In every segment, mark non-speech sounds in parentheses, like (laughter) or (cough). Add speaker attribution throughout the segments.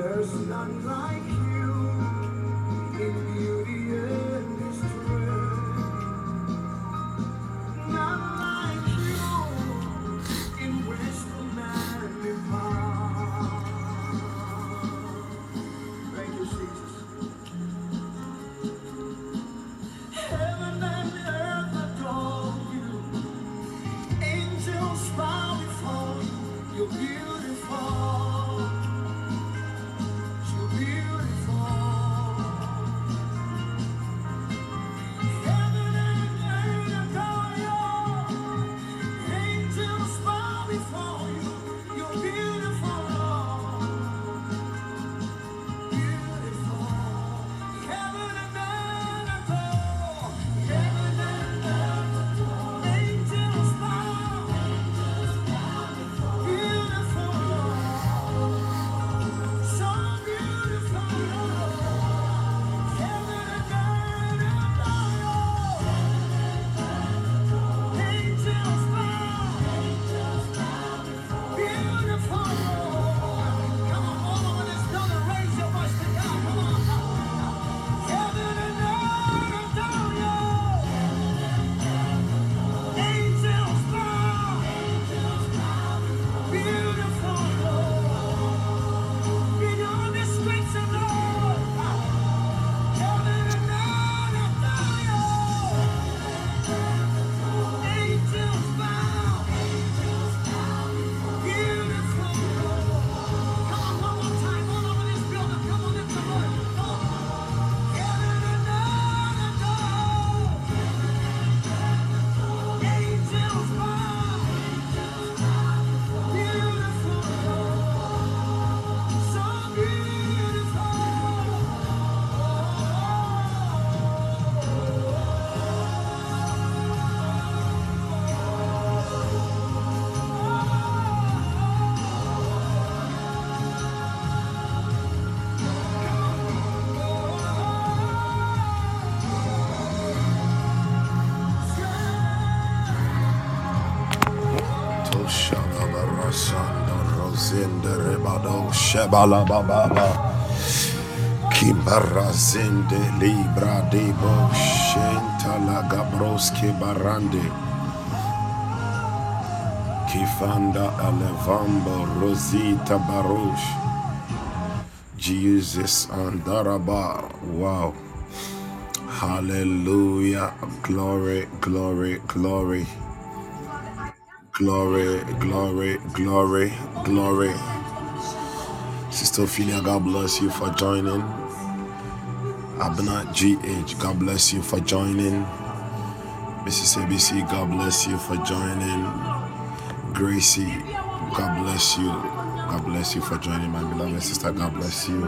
Speaker 1: There's none like
Speaker 2: Rosinde Rebado Shebala Baba Kimbarazinde Libra Debo Shentala Gabroski Barande. Kifanda Alevambo Rosita Barosh Jesus Andaraba Wow. Hallelujah. Glory Glory Glory Glory, glory, glory, glory. Sister Ophelia, God bless you for joining. Abner GH, God bless you for joining. Mrs. ABC, God bless you for joining. Gracie, God bless you. God bless you for joining, my beloved sister. God bless you.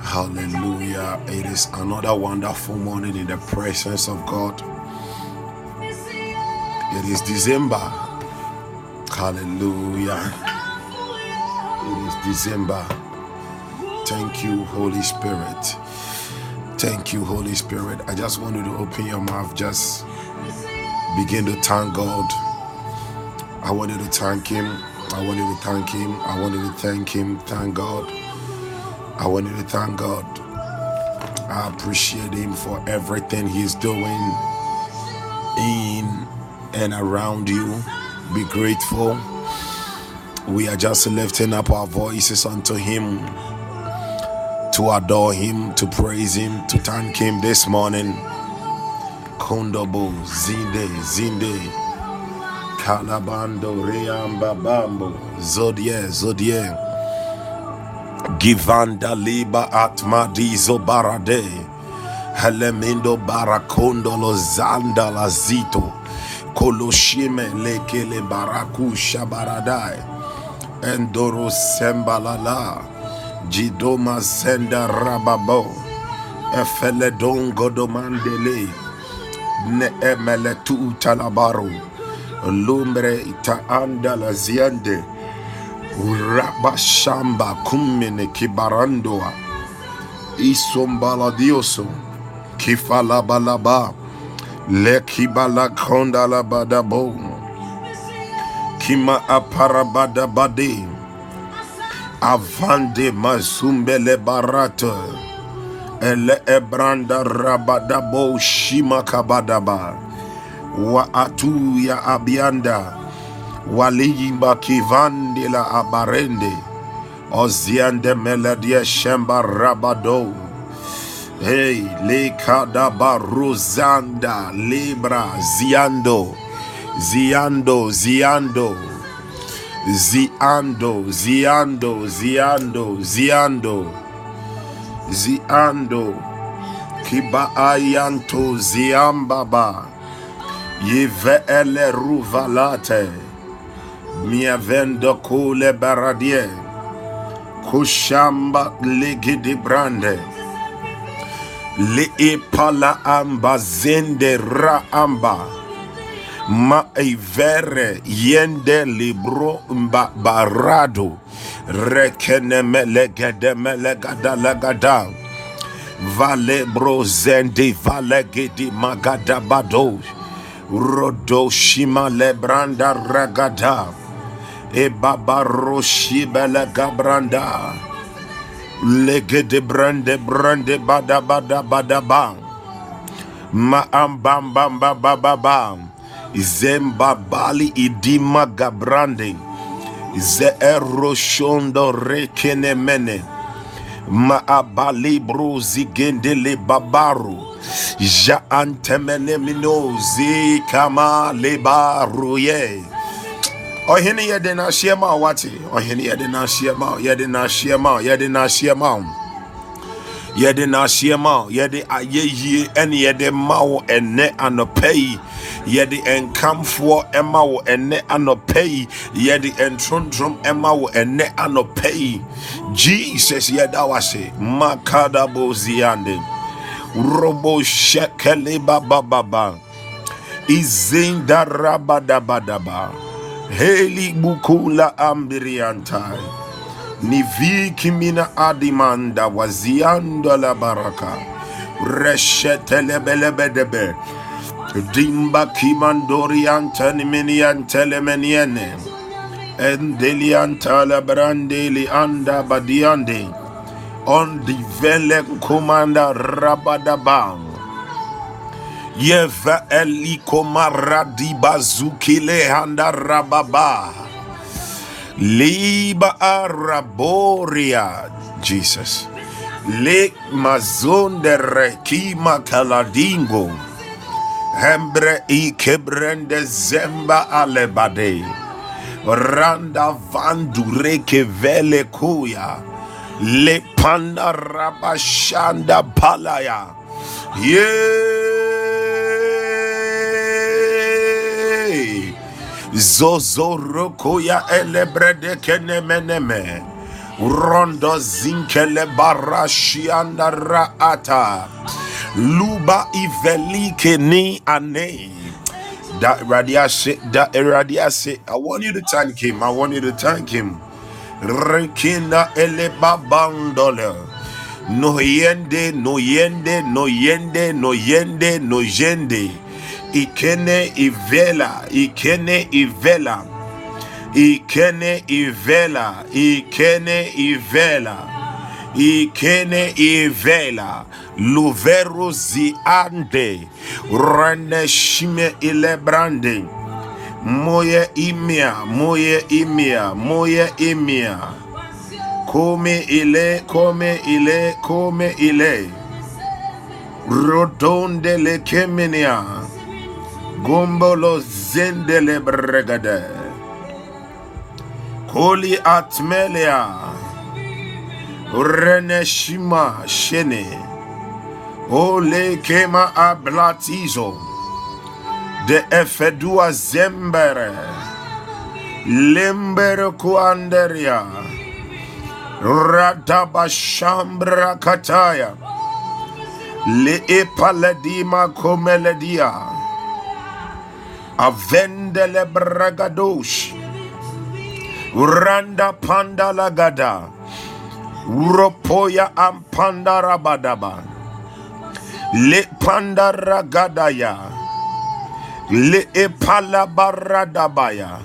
Speaker 2: Hallelujah. It is another wonderful morning in the presence of God. It is December. Hallelujah. It is December. Thank you, Holy Spirit. Thank you, Holy Spirit. I just want you to open your mouth. Just begin to thank God. I want you to thank Him. I want you to thank Him. I want you to thank Him. Thank God. I want you to thank God. I appreciate Him for everything He's doing in and around you. Be grateful. We are just lifting up our voices unto Him to adore Him, to praise Him, to thank Him this morning. Kondobo, Zinde, Zinde, Kalabando, Reamba, Bambo, Zodie, Zodie, Givanda, Liba, Atma, Dizo, Barade, Helemindo, Barakondo, Lozanda, Lazito, Koloshime, Lekele, Baraku, Shabaradai, Endoro, Sembalala, Jidoma, Senda, Rababo, Efeledon, Godomandele, Ne emele tu talabaru. Lumbre ita anda la ziende. Rabashamba kumene kibarandoa. Isombala dioso. Lekibala kondala badabo. Kima aparabada bade. Avande mazumbele barata. Ele ebranda rabadabo shima kabadaba. Wa atu ya abianda. Waliyimba kivande la abarende. Oziande meledia shemba rabado. Hey, le kadaba rosanda libra ziando. Ziando, ziando. Ziando, ziando, ziando, ziando. Ziando. Kiba ayanto ziambaba. Yive ele ruvalate. Mia vendo kule baradie. Kushamba ligidi brande. Le epala amba zende ra amba. Ma evere yende libro mba barado. Rekene melegede melegada legada. Vale bro zende vale gidi magada bado. Rodo shima lebranda ragada. E baba roshi bele gabranda. Legede brande brande bada bada bada bam. Ma am bam bam bam bam bam bam. Zemba bali idima gabrande. Ze eroshondo rekene mene. Ma abali zigende le babaru. Ja antemene minozi kama le baruye. Ɔhene yɛ de n'ahyeɛ ma wate ɔhene yɛ de n'ahyeɛ ma wo yɛ de n'ahyeɛ ma wo yɛ de n'ahyeɛ ma yɛde n'ahyeɛ ma yɛde ayɛyie ɛne yɛde ma wo ɛnɛ anɔpɛ yi yɛde nkamfoɔ ɛma wo ɛnɛ anɔpɛ yi yɛde ntrontrom ɛma wo ɛnɛ anɔpɛ yi jesus yɛda wase makadabo ziande. Robo shekele babababa izindarabadabadaba heli bukula ambiriantai niviki mina adimanda wazianda la baraka. Reshetelebelebedebe dimba kimandoriantani miniantelemeniene endeliantala brandeli anda badiande. On divele komanda rabadabam Yeva eliko maradi bazukile handa rababa. Liba araboria. Jesus. Le mazonde rekima kaladingo. Hembre i kebrende zemba alebade. Randa vandureke vele kuya. Le panda rabashanda palaya. Yay! Zozorokoya elebrede kenemeneme. Rondo zinkele barashianda raata. Luba ivelike ni ane. That radiase, radiase. I want you to thank him. I want you to thank him. Rekina ele babandole. No yende, no yende, no yende, no yende, no yende. Ikene ivela, ikene ivela. Ikene ivela, ikene ivela. Ikene ivela. Luvero ziande. Rene shime ilebrande. Moye imia, moye imia, moye imia. Come ile, come ile, come ile. Rodonde le Gombolo zendele bregade. Koli atmelia. Reneshima shene. Ole kema ablatizo. De efedua zembere. Lembere kuanderia. Radaba shambra kataya. Le epaledima komeledia. Avendele bragadosh. Randa panda lagada. Uropoya ampanda rabadaba. Le panda ragadaya. Le epala baradabaya.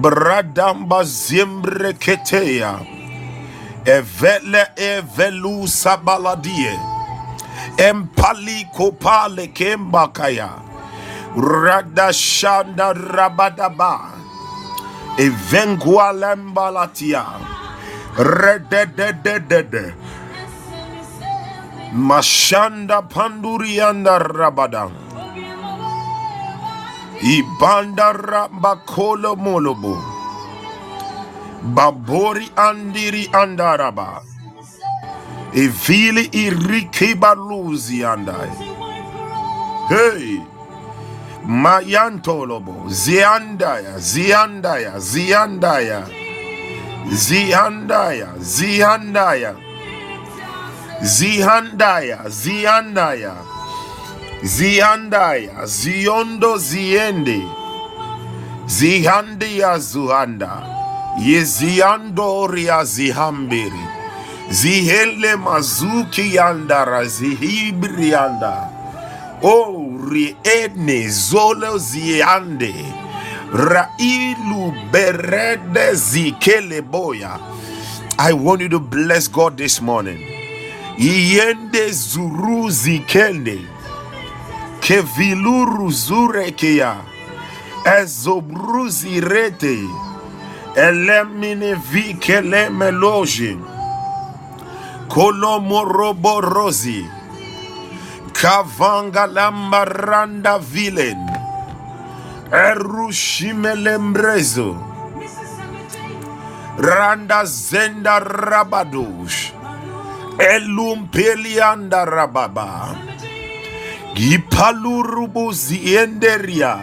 Speaker 2: Bradamba zimbre keteya. Evele evelu sabaladie. Empali kopale kembakaya. Radashanda Rabadaba. Evengualembalatia. Rededededede. Mashanda Pandurianda Rabada. Ibanda Rabakolo Molobo. Babori Andiri Andaraba. Evili Iriki Baluzi Andai. Hey! Mayantolobo, Ziandaya, Ziandaya, Ziandaya, Ziandaya, Ziandaya, Ziandaya, Ziandaya, Ziandaya, Ziondo Ziende, Zihandia Zuhanda, Yeziandoria Zihambiri, Zihele Mazuki Yandara, Zihibrianda. O oh, riene zolo ziande. Railu berede zikele boya. I want you to bless God this morning. Yende zuru zikende keviluru zurekeya. Ezobru zirete. Elemine vikele meloje. Kolomoroborozi Kavanga lambaranda vilen. Erushimelembrezo. Randa zenda rabadosh. Elumpelianda rababa. Gipalurubu zienderia.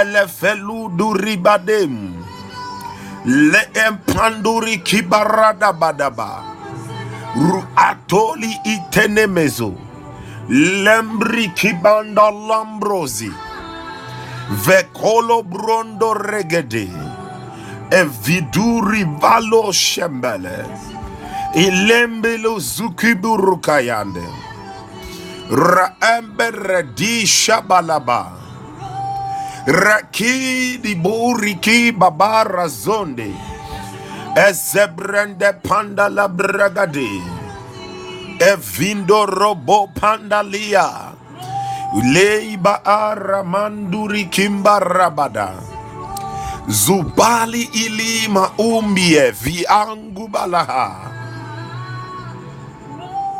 Speaker 2: Elefeludu ribadem. Le empanduri kibarada badaba. Ruatoli itenemezo. Lembri kibanda lambrosi. Vekolo brondo regede. Eviduri valo shembele. Ilembelo zukiburu kayande. Raembere di shabalaba. Raki di buriki babara zonde. Ezebrende panda la bragade. Evindo robo pandalia. Leiba aramanduri kimba rabada. Zubali ilima umbie viangu balaha.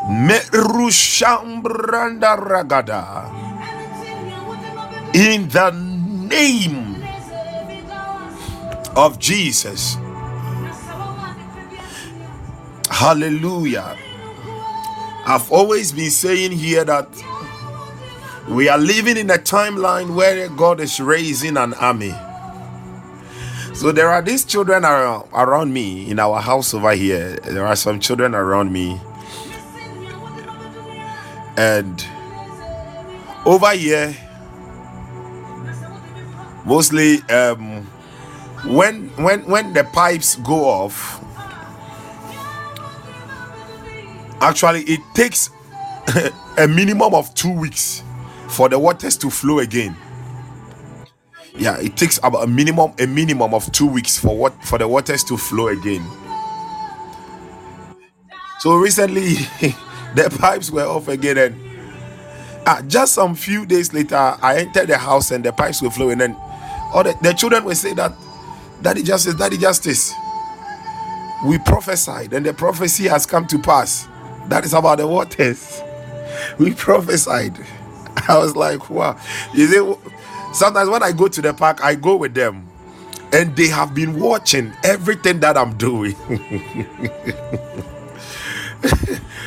Speaker 2: Merushambranda ragada. In the name of Jesus. Hallelujah. I've always been saying here that we are living in a timeline where God is raising an army. So there are these children around, me in our house over here. There are some children around me. And over here, mostly um, when when when the pipes go off, actually it takes (laughs) a minimum of two weeks for the waters to flow again. Yeah it takes about a minimum a minimum of two weeks for what for the waters to flow again. So recently (laughs) the pipes were off again and uh, just some few days later i entered the house and the pipes were flowing and all the, the children will say that daddy justice daddy justice we prophesied and the prophecy has come to pass that is about the waters. We prophesied. (laughs) I was like wow. You see sometimes when i go to the park i go with them. And they have been watching everything that i'm doing. (laughs)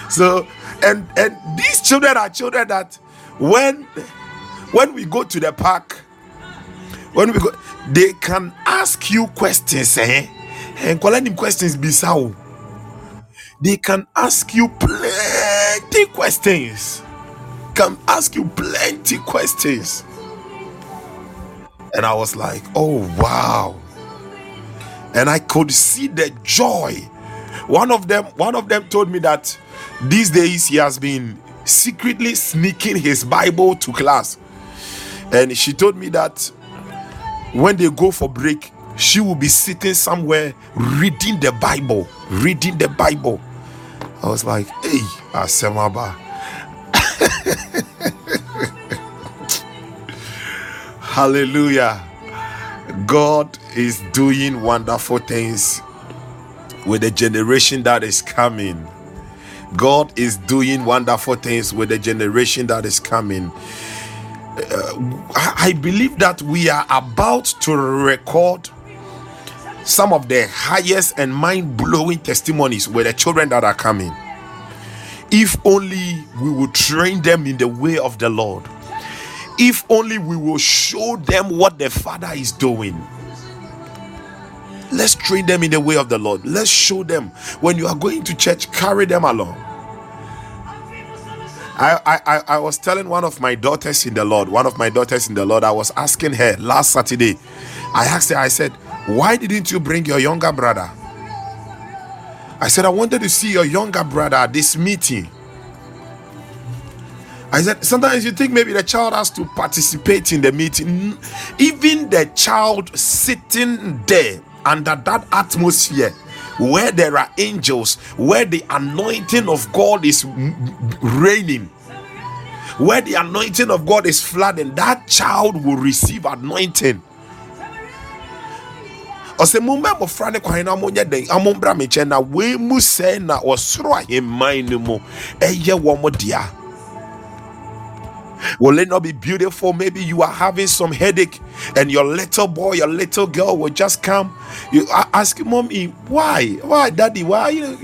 Speaker 2: So and and these children are children that when when we go to the park when we go they can ask you questions eh? And calling them questions bisa they can ask you plenty questions can ask you plenty questions and i was like oh wow and I could see the joy. One of them, one of them told me that these days he has been secretly sneaking his Bible to class, and she told me that when they go for break, she will be sitting somewhere reading the Bible, reading the Bible. I was like, hey, I say my Asemaba. (laughs) Hallelujah. God is doing wonderful things with the generation that is coming. God is doing wonderful things with the generation that is coming. Uh, I believe that we are about to record some of the highest and mind blowing testimonies were the children that are coming. If only we would train them in the way of the Lord if only we will show them what the Father is doing. Let's train them in the way of the Lord. Let's show them when you are going to church, carry them along. I, I, I was telling one of my daughters in the Lord, one of my daughters in the Lord, I was asking her last Saturday. I asked her, I said, Why didn't you bring your younger brother? I said, I wanted to see your younger brother at this meeting. I said, sometimes you think maybe the child has to participate in the meeting. Even the child sitting there under that atmosphere where there are angels, where the anointing of God is reigning, where the anointing of God is flooding, that child will receive anointing. Ɔsɛ momma mmɔfra ne kwan na monyɛ den amombra me nkyɛn na wei mu sɛe na ɔsoro ahemman no mu ɛyɛ wɔn dea Will it not be beautiful? Maybe you are having some headache and your little boy, your little girl will just come. You ask mommy, why? Why, daddy? Why? You know,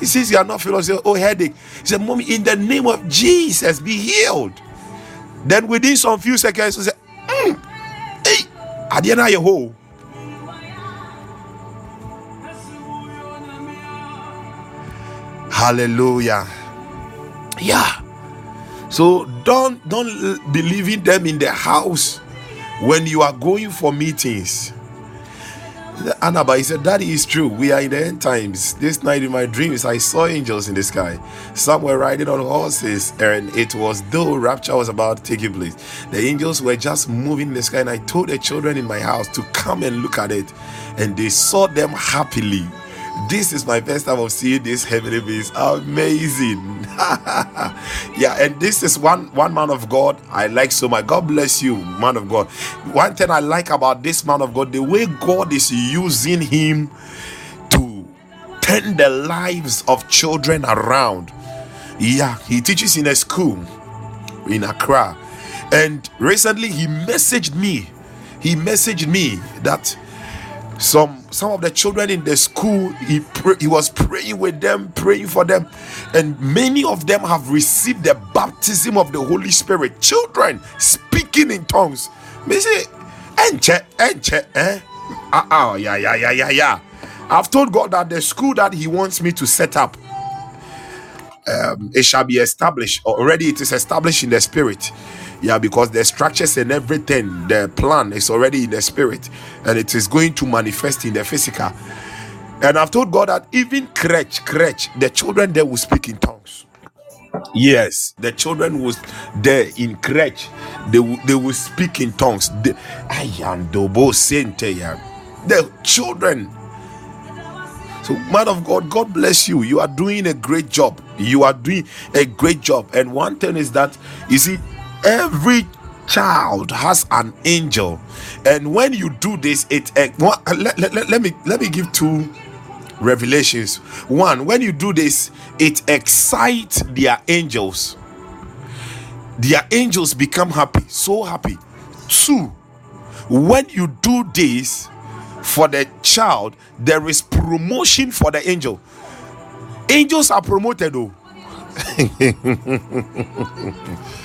Speaker 2: he says you are not feeling so, oh headache. He said, Mommy, in the name of Jesus, be healed. Then within some few seconds, he said, mm, Hey, Adiana Yeho. Hallelujah. Yeah. So don't don't believe in them in the house when you are going for meetings. Annaba, he said, Daddy is true. We are in the end times. This night in my dreams, I saw angels in the sky. Some were riding on horses, and it was though rapture was about to take place. The angels were just moving in the sky, and I told the children in my house to come and look at it, and they saw them happily this is my first time of seeing this heavenly beings. Amazing. (laughs) yeah, and this is one one man of God I like so much. God bless you, man of God. One thing I like about this man of God, the way God is using him to turn the lives of children around. Yeah, he teaches in a school in Accra. And recently he messaged me. He messaged me that some some of the children in the school he pray, he was praying with them praying for them. And many of them have received the baptism of the holy spirit. Children speaking in tongues. Me say enche enche eh? Ah ah yeah yeah yeah yeah yeah. I've told god that the school that he wants me to set up um, it shall be established. Already it is established in the spirit yeah, because the structures and everything, the plan is already in the spirit and it is going to manifest in the physical. And I've told God that even crutch, crutch, the children there will speak in tongues. Yes, the children was there in crutch, they will, they will speak in tongues. The, the children. So, man of God, God bless you. You are doing a great job. You are doing a great job. And one thing is that you see, every child has an angel. And when you do this it uh, let, let, let, let me let me give two revelations. One when you do this it excites their angels. Their angels become happy so happy. Two when you do this for the child there is promotion for the angel. Angels are promoted though (laughs)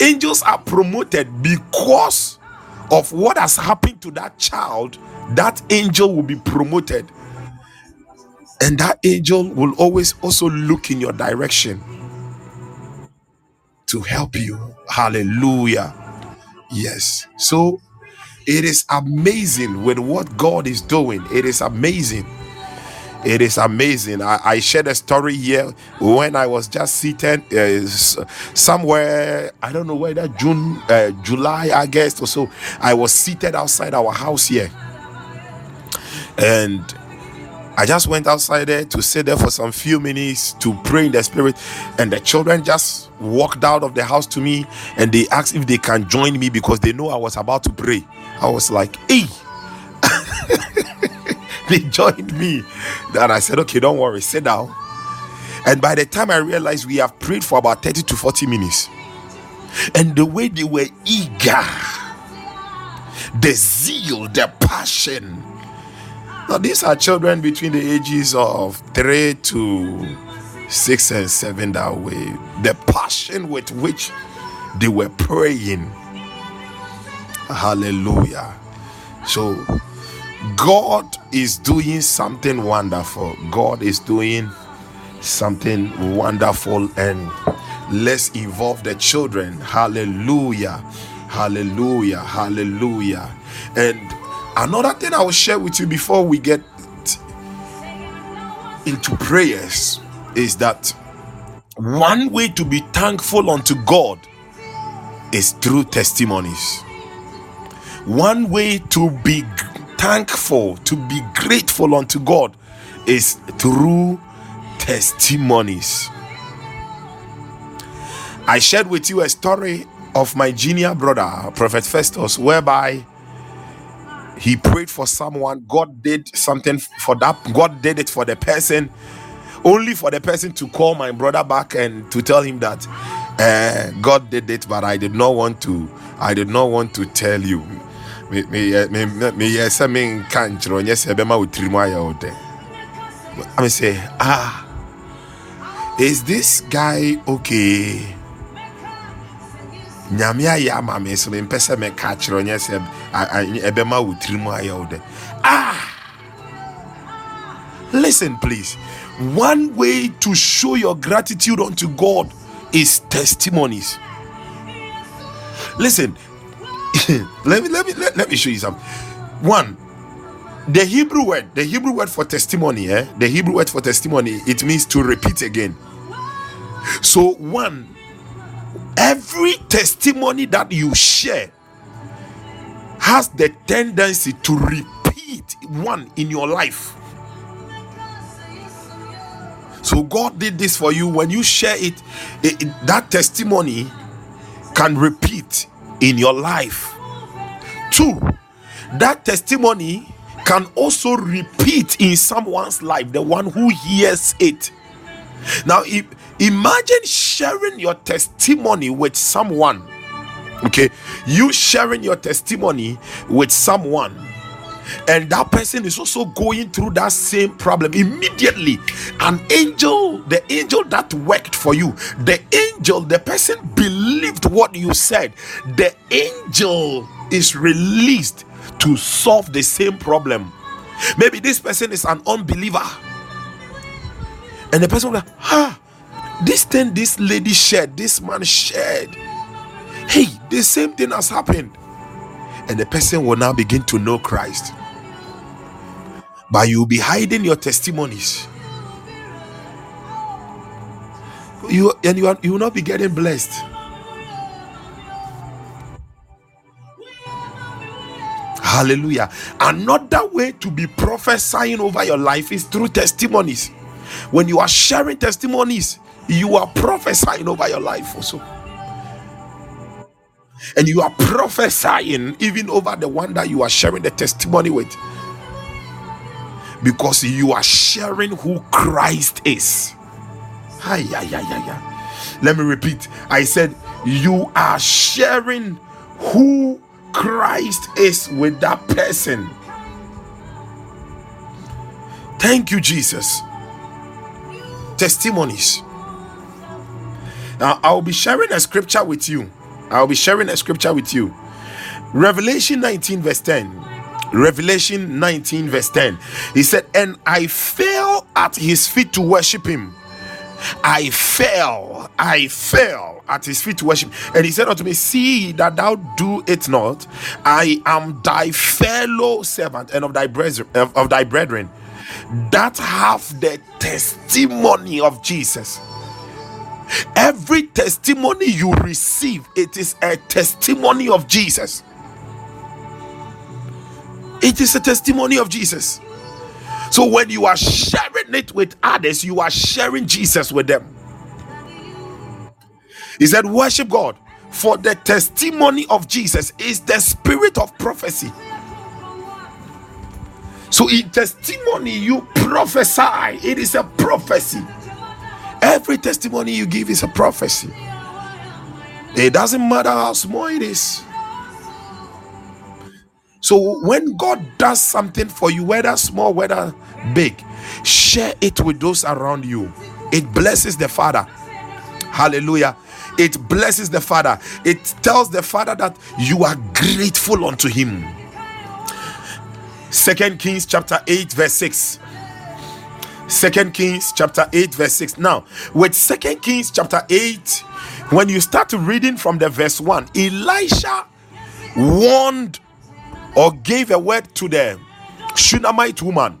Speaker 2: angels are promoted because of what has happened to that child that angel will be promoted and that angel will always also look in your direction to help you hallelujah yes so It is amazing with what God is doing. It is amazing. It is amazing. I, I shared a story here when I was just seated uh, somewhere, I don't know whether June, uh, July, August or so. I was seated outside our house here. And I just went outside there to sit there for some few minutes to pray in the spirit. And the children just walked out of the house to me and they asked if they can join me because they know I was about to pray. I was like, hey. (laughs) (laughs) they joined me. And I said, okay, don't worry, sit down. And by the time I realized we have prayed for about 30 to 40 minutes, and the way they were eager, the zeal, the passion. Now, these are children between the ages of three to six and seven that way. The passion with which they were praying. Hallelujah. So, God is doing something wonderful. God is doing something wonderful, and let's involve the children. Hallelujah. Hallelujah. Hallelujah. And another thing I will share with you before we get into prayers is that one way to be thankful unto God is through testimonies. One way to be thankful, to be grateful unto God is through testimonies. I shared with you a story of my junior brother, Prophet Festus, whereby he prayed for someone, God did something for that, God did it for the person, only for the person to call my brother back and to tell him that uh, God did it, but I did not want to, I did not want to tell you meyɛ sɛ menka nkyerɛ ɔnyɛ sɛ ɛbɛma wo tirim ayɛ wo dɛ I say, ah, is this guy okay? nyame ayɛ ama me so mempɛ sɛ meka kyerɛ ɔnyɛ sɛ ɛbɛma wo tirim ayɛ wo dɛ ah! Listen please. One way to show your gratitude unto god is testimonies. Listen let me let me let, let me show you something. One, the Hebrew word, the Hebrew word for testimony, eh? The Hebrew word for testimony, it means to repeat again. So, one, every testimony that you share has the tendency to repeat one in your life. So God did this for you when you share it, it, it that testimony can repeat in your life. Two, that testimony can also repeat in someone's life, the one who hears it. Now, imagine sharing your testimony with someone. Okay, you sharing your testimony with someone and that person is also going through that same problem immediately an angel the angel that worked for you the angel the person believed what you said the angel is released to solve the same problem maybe this person is an unbeliever and the person will like ah this thing this lady shared this man shared hey the same thing has happened and the person will now begin to know Christ. But you'll be hiding your testimonies. You and you, are, you will not be getting blessed. Hallelujah. Another way to be prophesying over your life is through testimonies. When you are sharing testimonies, you are prophesying over your life also and you are prophesying even over the one that you are sharing the testimony with because you are sharing who Christ is. Yeah, yeah, yeah, yeah. Let me repeat. I said you are sharing who Christ is with that person. Thank you, Jesus. Testimonies. Now, I'll be sharing a scripture with you I'll be sharing a scripture with you. Revelation 19, verse 10. Revelation 19, verse 10. He said, And I fell at his feet to worship him. I fell, I fell at his feet to worship. And he said unto me, See that thou do it not. I am thy fellow servant and of thy brethren, of thy brethren that have the testimony of Jesus. Every testimony you receive, it is a testimony of Jesus. It is a testimony of Jesus. So when you are sharing it with others, you are sharing Jesus with them. He said, Worship God, for the testimony of Jesus is the spirit of prophecy. So, in testimony, you prophesy, it is a prophecy. Every testimony you give is a prophecy. It doesn't matter how small it is. So when God does something for you, whether small, whether big, share it with those around you. It blesses the Father. Hallelujah. It blesses the Father. It tells the Father that you are grateful unto Him. Second Kings chapter 8, verse 6. Second Kings chapter 8, verse 6. Now, with Second Kings chapter 8, when you start reading from the verse 1, Elisha warned or gave a word to the Shunammite woman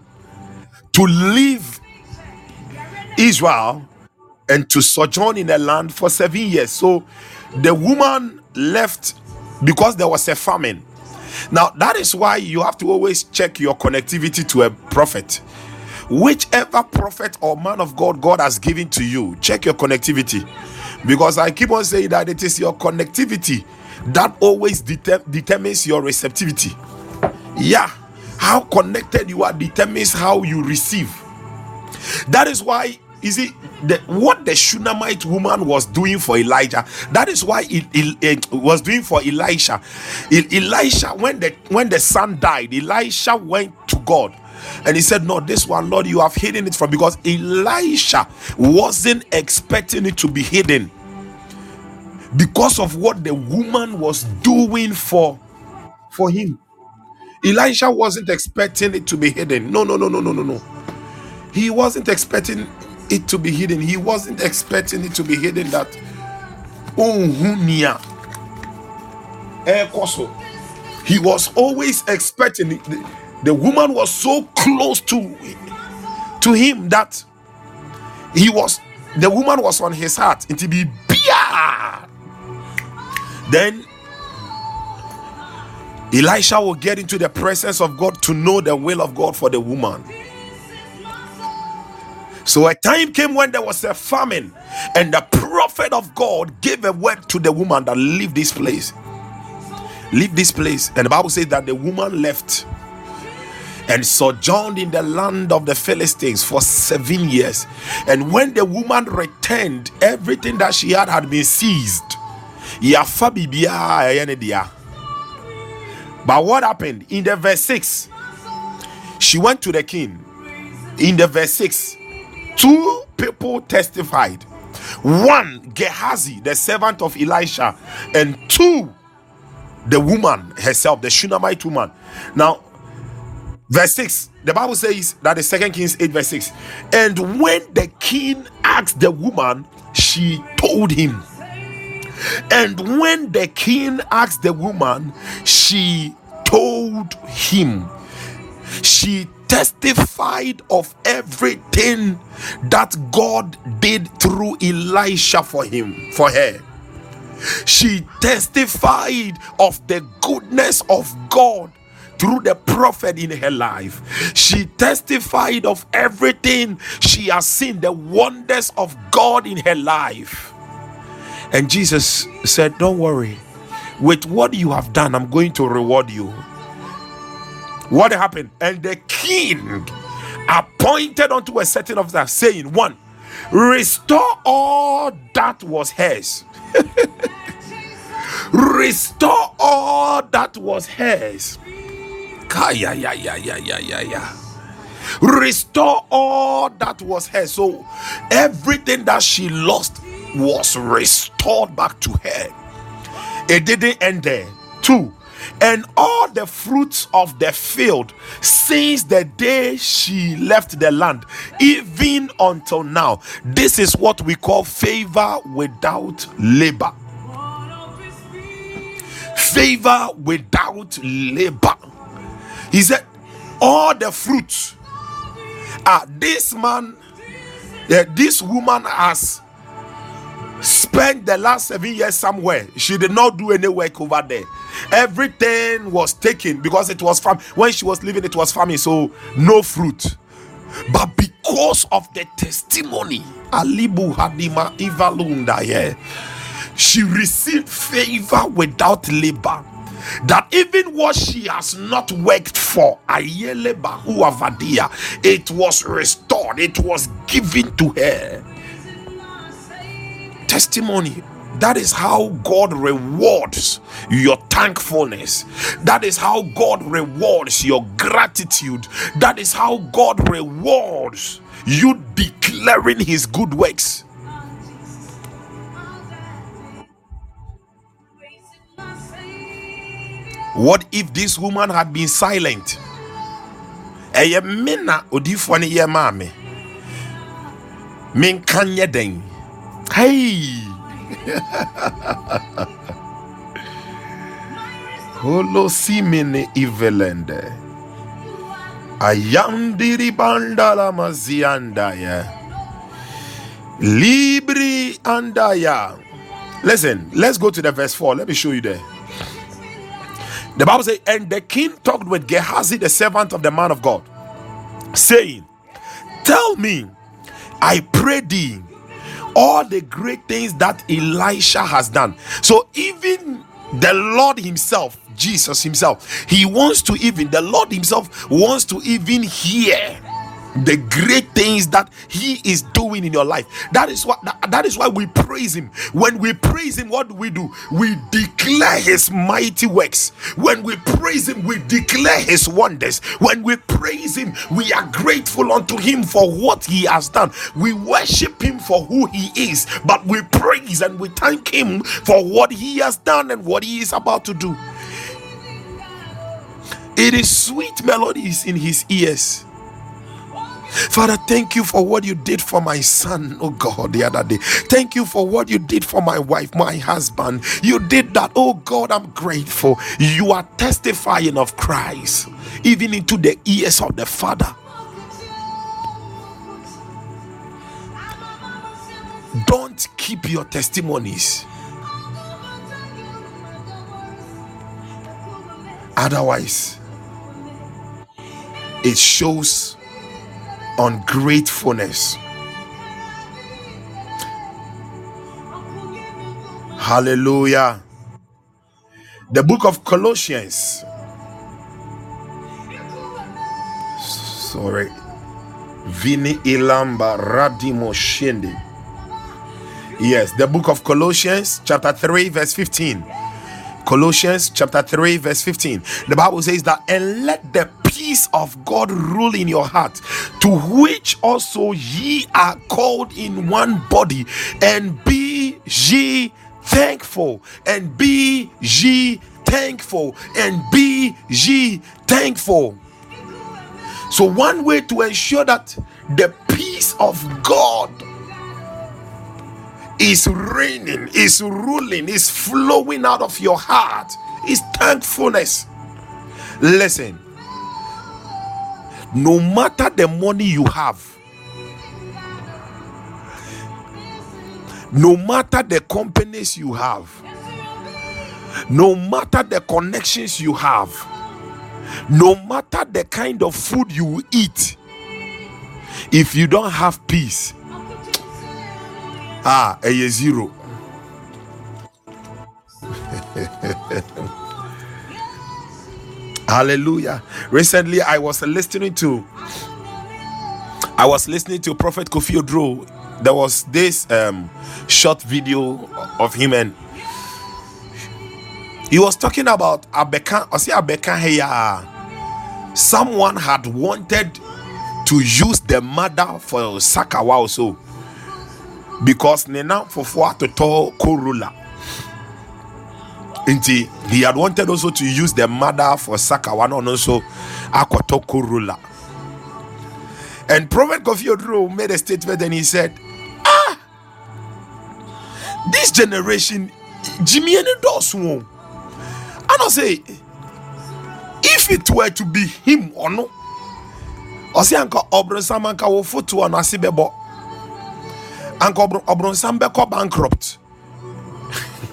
Speaker 2: to leave Israel and to sojourn in the land for seven years. So the woman left because there was a famine. Now, that is why you have to always check your connectivity to a prophet. Whichever prophet or man of God God has given to you, check your connectivity. Because I keep on saying that it is your connectivity that always deter- determines your receptivity. Yeah, how connected you are determines how you receive. That is why, see, the, what the Shunammite woman was doing for Elijah, that is why it, it, it was doing for Elisha. E- Elisha, when the when the son died, Elisha went to God and he said, No, this one, Lord, you have hidden it from because Elisha wasn't expecting it to be hidden because of what the woman was doing for for him. Elisha wasn't expecting it to be hidden. No, no, no, no, no, no, no. He wasn't expecting it to be hidden. He wasn't expecting it to be hidden that oh, Unhunia Ekoso. Eh, he was always expecting it. The, the woman was so close to to him that he was the woman was on his heart. It be. Then Elisha will get into the presence of God to know the will of God for the woman. So a time came when there was a famine, and the prophet of God gave a word to the woman that leave this place. Leave this place. And the Bible says that the woman left and sojourned in the land of the Philistines for seven years. And when the woman returned, everything that she had had been seized. Yafa bibia ɛyɛ dea. But what happened in the verse 6? She went to the king. In the verse 6, two people testified. One, Gehazi, the servant of Elisha, and two, the woman herself, the Shunammite woman. Now, verse 6, the Bible says that the second Kings 8, verse 6. And when the king asked the woman, she told him. And when the king asked the woman, she told him. She testified of everything that God did through Elisha for him, for her. She testified of the goodness of God through the prophet in her life. She testified of everything she has seen, the wonders of God in her life. And Jesus said, Don't worry, with what you have done, I'm going to reward you. What happened? And the king appointed unto a certain officer, saying, One, restore all that was hers. (laughs) restore all that was hers. Kaya, ya, ya, ya, ya, ya, ya. Restore all that was hers. So everything that she lost was restored back to her. It didn't end there. Two, and all the fruits of the field since the day she left the land, even until now. This is what we call favor without labor. Favor without labor. He said, All the fruits. Ah, this man, yeah, this woman has spent the last seven years somewhere. She did not do any work over there. Everything was taken because it was farm. When she was living, it was farming, so no fruit. But because of the testimony, Alibu Hadima Ivalunda, yeah, she received favor without labor. That even what she has not worked for, Ayeleba Uavadia, it was restored, it was given to her testimony. That is how God rewards your thankfulness. That is how God rewards your gratitude. That is how God rewards you declaring His good works. What if this woman had been silent? Ɛyɛ me na maa me. Menka. Hey! Holosimene ivelende. Ayandiri bandala maziandaya. Libri andaya. Listen, let's go to the verse 4. Let me show you there. The Bible says, And the king talked with Gehazi, the servant of the man of God, saying, Tell me, I pray thee, all the great things that Elisha has done. So even the Lord Himself, Jesus Himself, He wants to even, the Lord Himself wants to even hear the great things that he is doing in your life. That is what that, that is why we praise him. When we praise him what do we do? We declare his mighty works. When we praise him we declare his wonders. When we praise him we are grateful unto him for what he has done. We worship him for who he is but we praise and we thank him for what he has done and what he is about to do. It is sweet melodies in his ears Father, thank you for what you did for my son, oh God, the other day. Thank you for what you did for my wife, my husband. You did that, oh God, I'm grateful. You are testifying of Christ, even into the ears of the Father. Don't keep your testimonies. Otherwise, it shows ungratefulness. Hallelujah. The book of Colossians. Sorry. Vini Ilamba Radimo Shindi. Yes, the book of Colossians, chapter 3, verse 15. Colossians chapter 3, verse 15. The Bible says that, and let the peace of God rule in your heart, to which also ye are called in one body, and be ye thankful, and be ye thankful, and be ye thankful. So, one way to ensure that the peace of God is reigning, is ruling, is flowing out of your heart is thankfulness. Listen, no matter the money you have, no matter the companies you have, no matter the connections you have, no matter the kind of food you eat, if you don't have peace, ah, a zero. (laughs) Hallelujah. Recently, I was listening to I was listening to Prophet Kofi Oduro. There was this um, short video of him and he was talking about Abeka or say Abeka Heya. Someone had wanted to use the mother for Sakawa also because Nena for to corolla Inti, he had wanted also to use the mother for Saka one on also Akotoko ruler. And Prophet Kofi Oduro made a statement and he said, Ah, this generation, Jimmy. And I say, if it were to be him or no, ɔsi anka ɔbronsam anka wo foto ɔno ase bɛbɔ anka ɔbro- ɔbronsam bɛkɔ bankrupt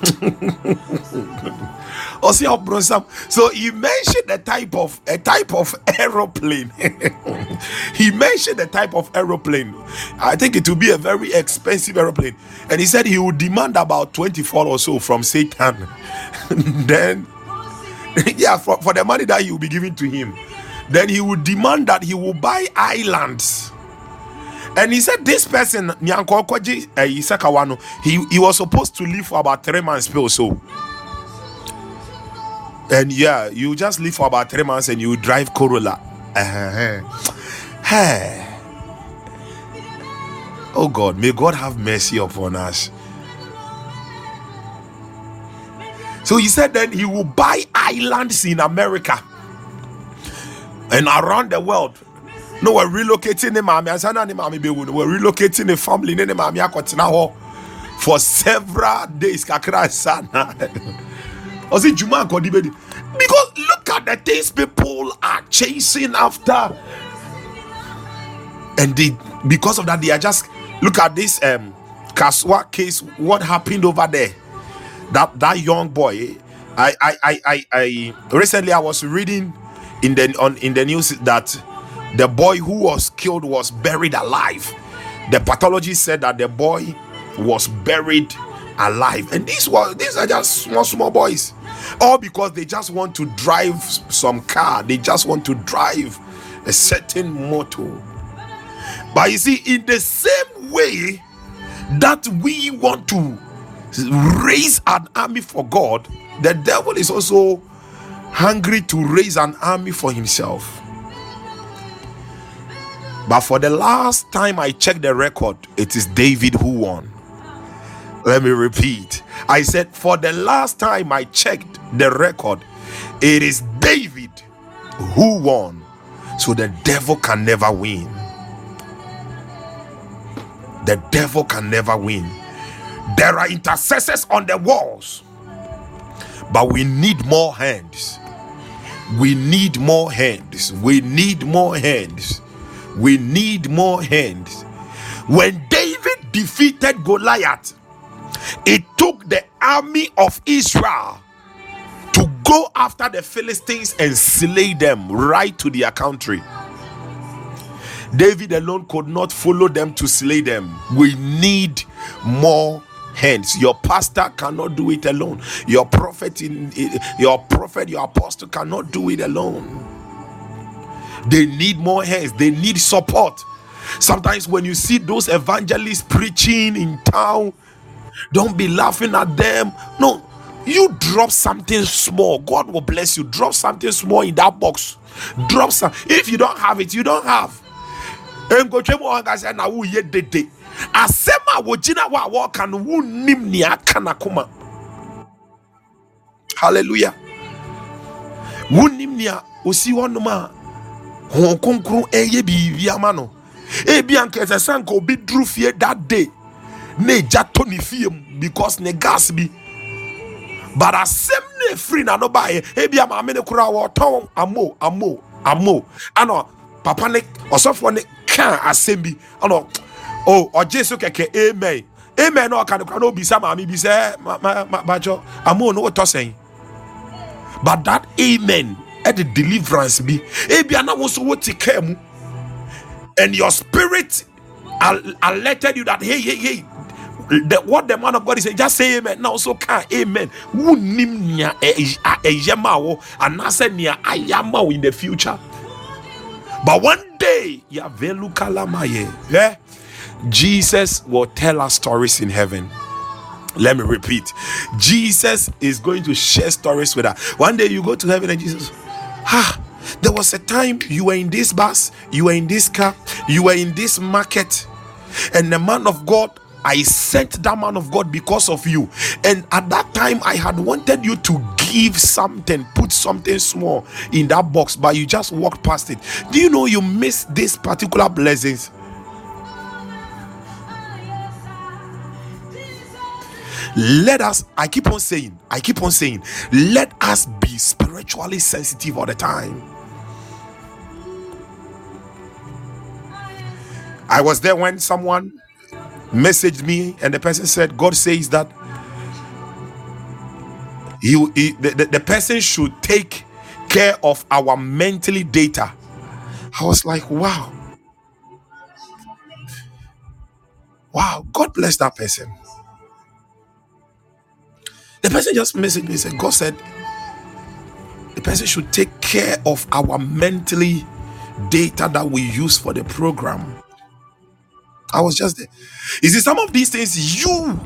Speaker 2: (laughs) ɔsi ɔbronsam so he mentioned the type of a type of aeroplane. (laughs) He mentioned the type of aeroplane. I think it will be a very expensive aeroplane. And he said he would demand about 24 or so from satan. (laughs) Then yeah, for, for the money that he will be giving to him, then he would demand that he will buy islands. And he said, This person, Nyanko Okwaji, eh, Isaka Wano, he, he was supposed to live for about three months or so. And yeah, you just live for about three months and you drive Corolla. Uh-huh. Hey. Oh God, may God have mercy upon us. So he said then he will buy islands in America and around the world. No, we're relocating him. We're relocating the family. ne maame akɔtena hɔ For several days. Kakra sana. Ɔsi (laughs) Juma nkɔdi bedi. Because look at the things people are chasing after. And they because of that, they are just look at this um Kasoa case. What happened over there? that that young boy I, I i i i recently i was reading in the on in the news that the boy who was killed was buried alive. The pathology said that the boy was buried alive. And these were these are just small small boys. All because they just want to drive some car. They just want to drive a certain motor. But you see in the same way that we want to raise an army for God, the devil is also hungry to raise an army for himself. But for the last time I checked the record, it is David who won. Let me repeat. I said, for the last time I checked the record, it is David who won. So the devil can never win. The devil can never win. There are intercessors on the walls, but we need more hands. We need more hands. We need more hands. We need more hands. When David defeated Goliath, it took the army of Israel to go after the Philistines and slay them right to their country. David alone could not follow them to slay them. We need more hands. Your pastor cannot do it alone. Your prophet in eh, eh, your prophet, your apostle cannot do it alone. They need more hands. They need support. Sometimes when you see those evangelists preaching in town, don't be laughing at them. No, you drop something small. God will bless you. Drop something small in that box. Drop some. If you don't have it, you don't have. hɔnom a honhom kronkron ɛyɛ biribi ama no. Ebia nka ɛsɛ sɛ nka obi duru fie that day. Na egya tɔ ne fie mu because ne gas bi. But asɛm na efiri n'ano baayɛ ebia maame ne koraa wɔtɔn amo amo amo. Ana papa ne ɔsɔfoɔ ne ka asɛm bi. Ɔno o ɔgye so kɛkɛ amen. Amen na ɔka no koraa na obisa maame bi sɛ ma ma ma bàjɔ amo no wotɔ sɛn but that amen ɛde deliverance bi ebia na woso wote kaa mu and your spirit al- alerted you that hey hey hey the, what the man of God is saying, just say amen. Now also can amen. Wunim nia eyema wo anase nia ayama wo in the future. But one day, ya velu kalamaye. Yeah, Jesus will tell us stories in heaven. Let me repeat. Jesus is going to share stories with us. One day you go to heaven and Jesus, ah, there was a time you were in this bus, you were in this car, you were in this market, and the man of God I sent that man of God because of you. And at that time, I had wanted you to give something, put something small in that box, but you just walked past it. Do you know you missed this particular blessings? Let us i keep on saying i keep on saying let us be spiritually sensitive all the time. I was there when someone messaged me and the person said god says that he the, the, the person should take care of our mentally data. I was like wow. Wow god bless that person the person just messaged me said, God said the person should take care of our mentally data that we use for the program. I was just there. You see, some of these things, you,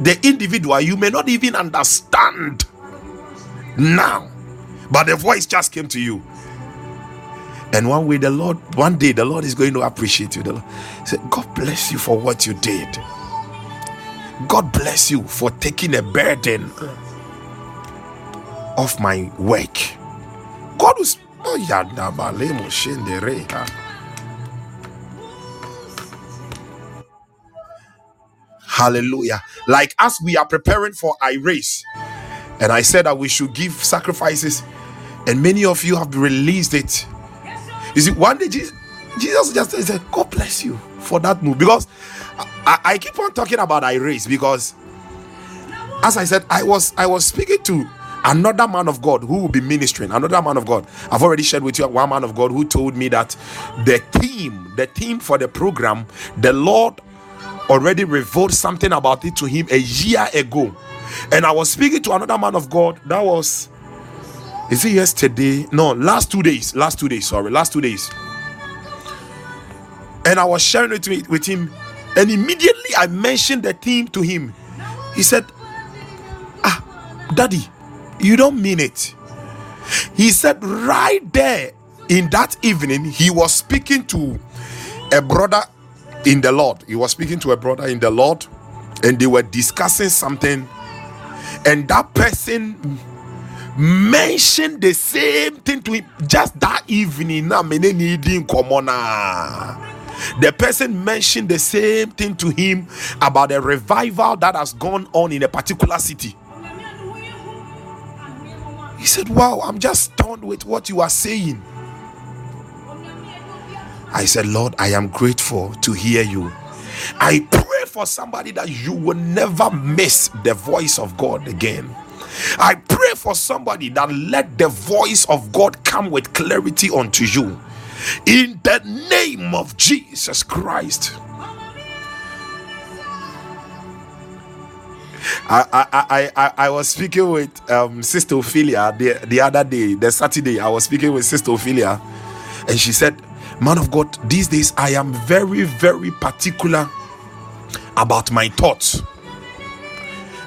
Speaker 2: the individual, you may not even understand now, but the voice just came to you. And one way, the Lord, one day, the Lord is going to appreciate you. The Lord said, God bless you for what you did. God bless you for taking a burden of my work. God. Hallelujah. Like as we are preparing for I race, and I said that we should give sacrifices, and many of you have released it. Is it. One day Jesus, Jesus just said, God bless you for that move because I, I keep on talking about I race because as I said, I was I was speaking to another man of God who will be ministering. Another man of God. I've already shared with you one man of God who told me that the theme, the theme for the program, the Lord already revealed something about it to him a year ago. And I was speaking to another man of God that was is it yesterday? No, last two days. Last two days, sorry, last two days. And I was sharing it with, with him and immediately I mentioned the theme to him. He said, Ah, daddy, you don't mean it. He said, right there in that evening, he was speaking to a brother in the Lord. He was speaking to a brother in the Lord, and they were discussing something. And that person mentioned the same thing to him just that evening. Now, the person mentioned the same thing to him about a revival that has gone on in a particular city. He said, Wow, I'm just stunned with what you are saying. I said, Lord, I am grateful to hear you. I pray for somebody that you will never miss the voice of God again. I pray for somebody that let the voice of God come with clarity unto you in the name of Jesus Christ. I, I, I, I, was speaking with um, Sister Ophelia the, the other day, the Saturday. I was speaking with Sister Ophelia, and she said, Man of God, these days I am very, very particular about my thoughts.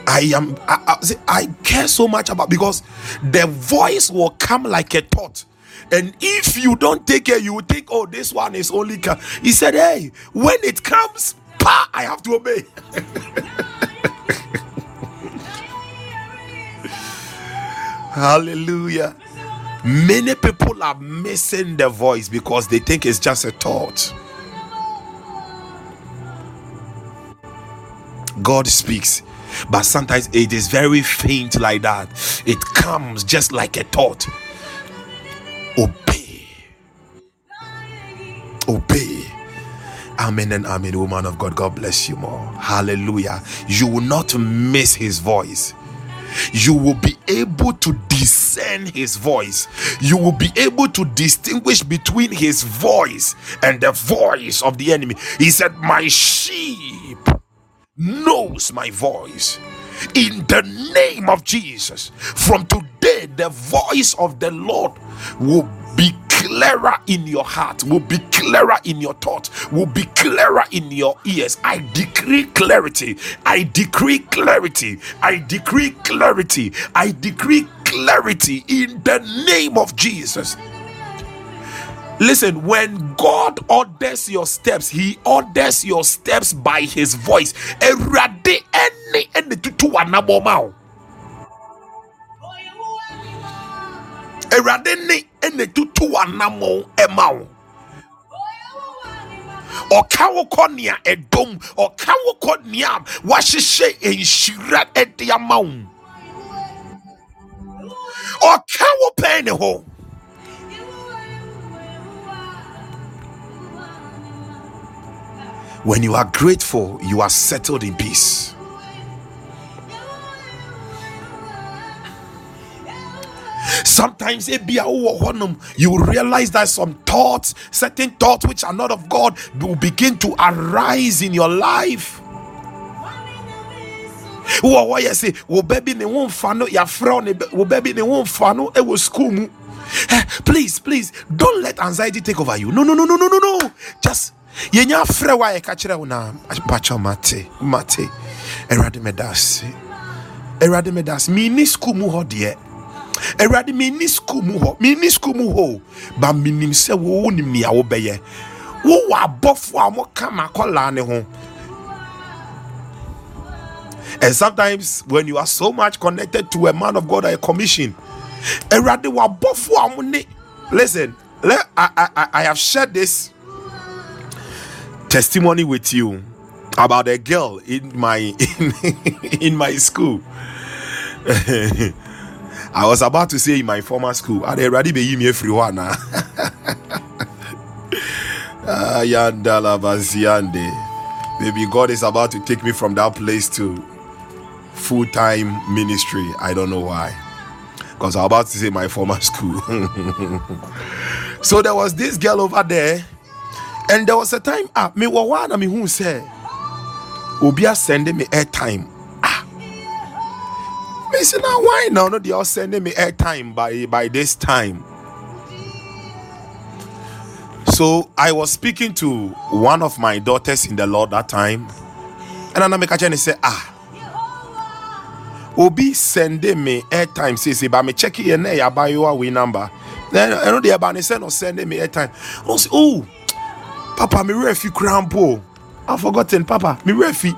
Speaker 2: I am I, I, I care so much about because the voice will come like a thought and if you don't take care, you will think, oh, this one is only. Ca-. He said, hey, when it comes, pa, I have to obey. (laughs) Hallelujah. Many people are missing the voice because they think it's just a thought. God speaks, but sometimes it is very faint like that. It comes just like a thought. Obey. Obey. Amen and amen, woman of God. God bless you more. Hallelujah. You will not miss his voice. You will be able to discern his voice. You will be able to distinguish between his voice and the voice of the enemy. He said, My sheep knows my voice. In the name of Jesus, from today, the voice of the Lord will be clearer in your heart, will be clearer in your thoughts, will be clearer in your ears. I decree clarity. I decree clarity. I decree clarity. I decree clarity in the name of Jesus. Listen, when God orders your steps, He orders your steps by His voice. Erade any any tutu anaboma. Erade ni any tutu anamo emao. ɔka wo kɔ nea ɛdom ɔka wo kɔ nea wahyehyɛ nhyira ɛde ama wo ɔka wo pɛn ne ho when you are grateful you are settled in peace. Sometimes you realize that some thoughts, certain thoughts which are not of God, will begin to arise in your life. ne ne Eh, please please don't let anxiety take over you. No no no no no no no. Just yɛnya frɛ wo a yɛka kyerɛ wo na mate mate. Awurade meda ase. Awurade meda ase. Menni school mu hɔ deɛ. Awurade menni school mu hɔ. Menni school mu hɔ ba menim sɛ wo wonim nea wobɛyɛ. Wowɔ abɔfo a ne ho. And sometimes when you are so much connected to a man of God or a commission listen I, I- I have shared this testimony with you about a girl in my in, (laughs) in my school (laughs) I was about to say in my former school, and already be me free one. Ah? (laughs) Ah, yandala Baziande. Maybe God is about to take me from that place to full time ministry. I don't know why. Because I'm about to say my former school. so there was this girl over there, and there was a time ah, me wa one me who said, Obia sending me airtime. Ah. Me say now why now? No, they are sending me airtime by by this time. So I was speaking to one of my daughters in the Lord that time, and then I make a and say, ah, Obi sending me airtime. Say say, but me check it na buy your way number. Then I know the about send or sending me airtime. Say, oh, Papa, me refi crampo. I've forgotten, Papa, me refi.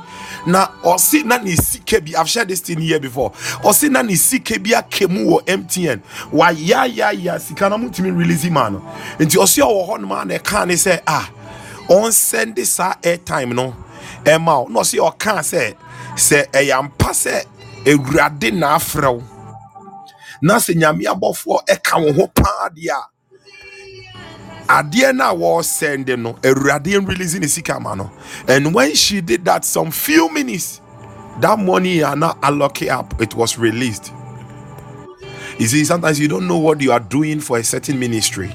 Speaker 2: Na ɔsi na ne sika bi I've shared this thing here before. Ɔsi na ne sika bi akemu wɔ MTN. Wa ya ya ya sika na mutimi release ma no. Nti ɔsi ɔwɔ hɔ nom a na ɛka ne sɛ ah on send saa airtime no ɛma o. Na ɔsi ɔka sɛ sɛ ɛyɛ ampa sɛ ewurade na afrɛ wo. Na sɛ nyame abɔfoɔ ɛka wo ho paa deɛ a adeɛ no a wɔsɛnde no awurade release ne sika ma no. And when she did that some few minutes that money are not allocate up. It was released. You see sometimes you don't know what you are doing for a certain ministry.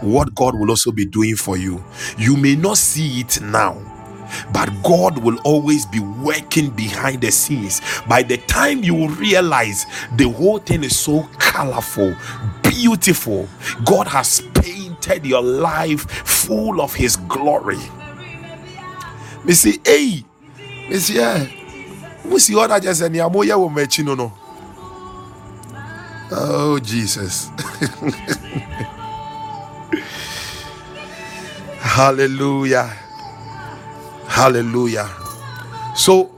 Speaker 2: What god will also be doing for you. You may not see it now but God will always be working behind the scenes. By the time you realize the whole thing is so colorful, beautiful, God has painted your life full of His glory. Me say, hey, me say, yeah. We see eh, just mo yeah, wo mechi no no. Oh Jesus. (laughs) Hallelujah. Hallelujah. So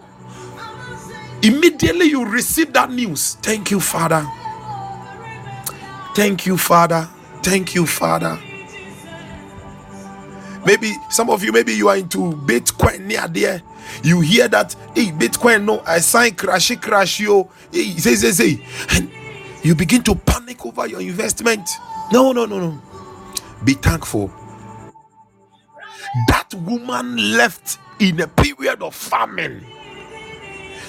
Speaker 2: immediately you receive that news. Thank you, Father. Thank you, Father. Thank you, Father. Maybe some of you, maybe you are into Bitcoin near there. You hear that, hey, Bitcoin, no, I sign crashy crash yo. Hey, say, say, say. And you begin to panic over your investment. No, no, no, no. Be thankful that woman left in a period of famine.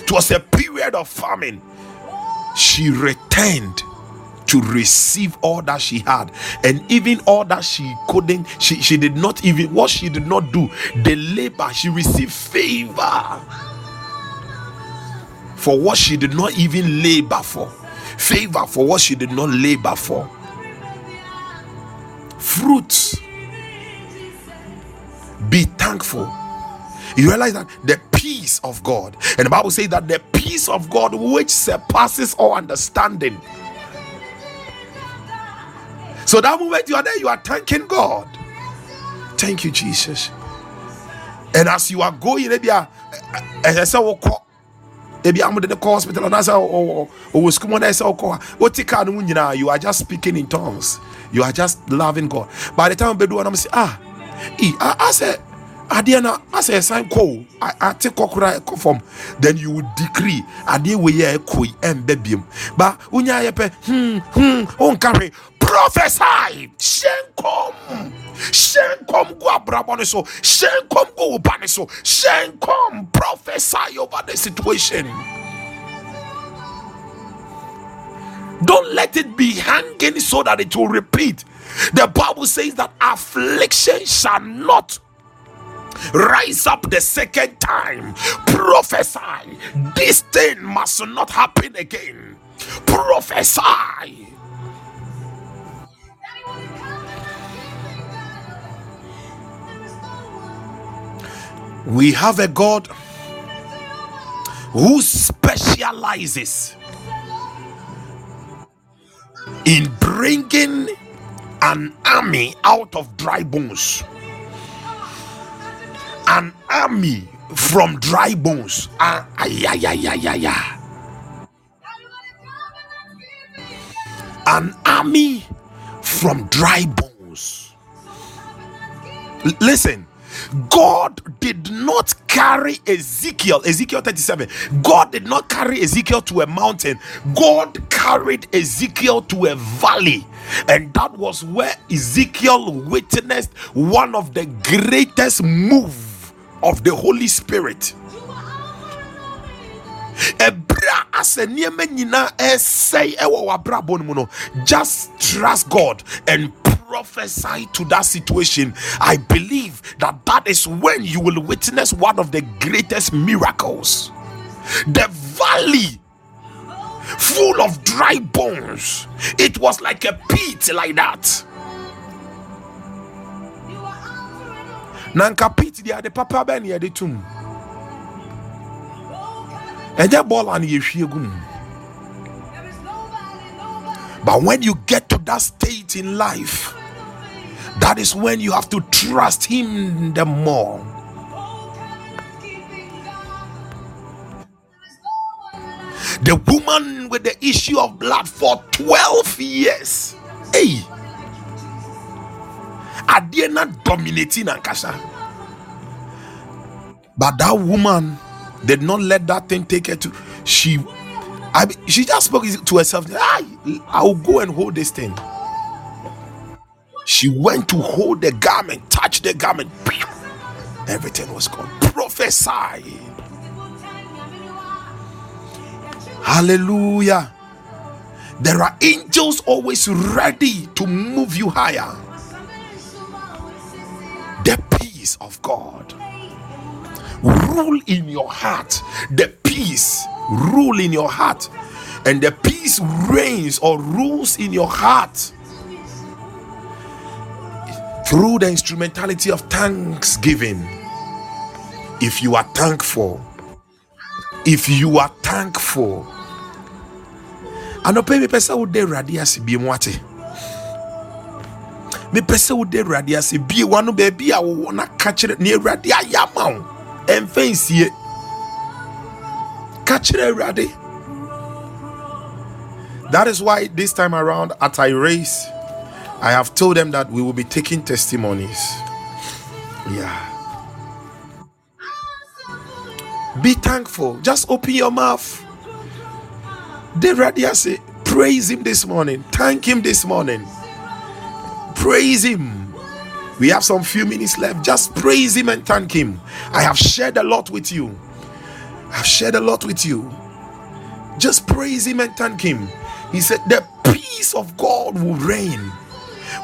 Speaker 2: It was a period of famine. She returned to receive all that she had, and even all that she couldn't, she, she did not even what she did not do, the labor, she received favor for what she did not even labor for, favor for what she did not labor for. Fruits be thankful. You realize that the peace of God, and the Bible says that the peace of God, which surpasses all understanding, So that moment you are there, you are thanking God. Thank you, Jesus. And as you are going, maybe I say, ebi amode de kɔ hospital anaasɛ ɔwɔ sukuu mu anaasɛ ɔkɔ a wote car no mu nyinaa you are just speaking in tongues. You are just loving God. By the time bɛdu hɔ nam sɛ ah i asɛ adeɛ no asɛ ɛsan kɔ o ate kɔ kora ɛkɔ fam then you will decree adeɛ wei yɛ ɛkɔ ba wonya yɛ pɛ hmm hmm ɔnka hwee prophesy. Hyɛ nkɔm hyɛ nkɔm gu abrabɔ ne so. Gu wo ba so. Nkɔm prophesy over the situation. Don't let it be hanging so that it will repeat. The bible says that affliction shall not rise up the second time. Prophesy. This thing must not happen again. Prophesy We have a God who specializes in bringing an army out of dry bones. An army from dry bones. Ah, ay, ay, ay, ay, ay. An army from dry bones. L- listen, God did not carry Ezekiel, Ezekiel 37. God did not carry Ezekiel to a mountain. God carried Ezekiel to a valley. And that was where Ezekiel witnessed one of the greatest move of the Holy Spirit. just trust god and prophesy to that situation i believe that that is when you will witness one of the greatest miracles. The valley full of dry bones. It was like a pit like that. Nanka pit deɛ ade papa bɛɛ ne yɛde tum ɛnyɛ bɔɔla no yɛhwie gu mu but when you get to that state in life that is when you have to trust him the more. The woman with the issue of blood for 12 years. Hey. Na dominating ankasa but that woman did not let that thing take her to she I she just spoke to herself I, I'll go and hold this thing. She went to hold the garment touch the garment. Everything was gone. Prophesy hallelujah. There are angels always ready to move you higher. The peace of god. Rule in your heart. The peace rule in your heart. And the peace reigns or rules in your heart. Through the instrumentality of thanksgiving if you are thankful if you are thankful anɔpɛ mepɛ sɛ wode awurade ase bie mu ate. Mepɛ sɛ wode awurade ase bie wano baabi a wowɔ na ka ne awurade ayɛ ama ka kyerɛ awurade that is why this time around at i race i have told them that we will be taking testimonies. Yeah. Be thankful. Just open your mouth. The radio say praise him this morning. Thank him this morning. Praise him. We have some few minutes left. Just praise him and thank him. I have shared a lot with you i've shared a lot with you. Just praise him and thank him. He said the peace of god will reign.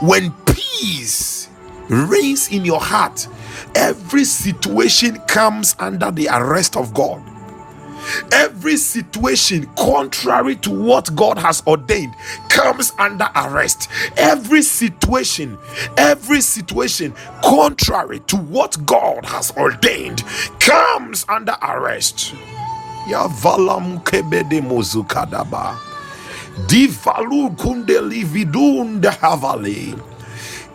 Speaker 2: When peace reigns in your heart every situation comes under the arrest of god every situation contrary to what God has ordained comes under arrest. Every situation, every situation contrary to what God has ordained comes under arrest. Ya valam kebede mozukadaba. Divalu kundeli vidunda havali.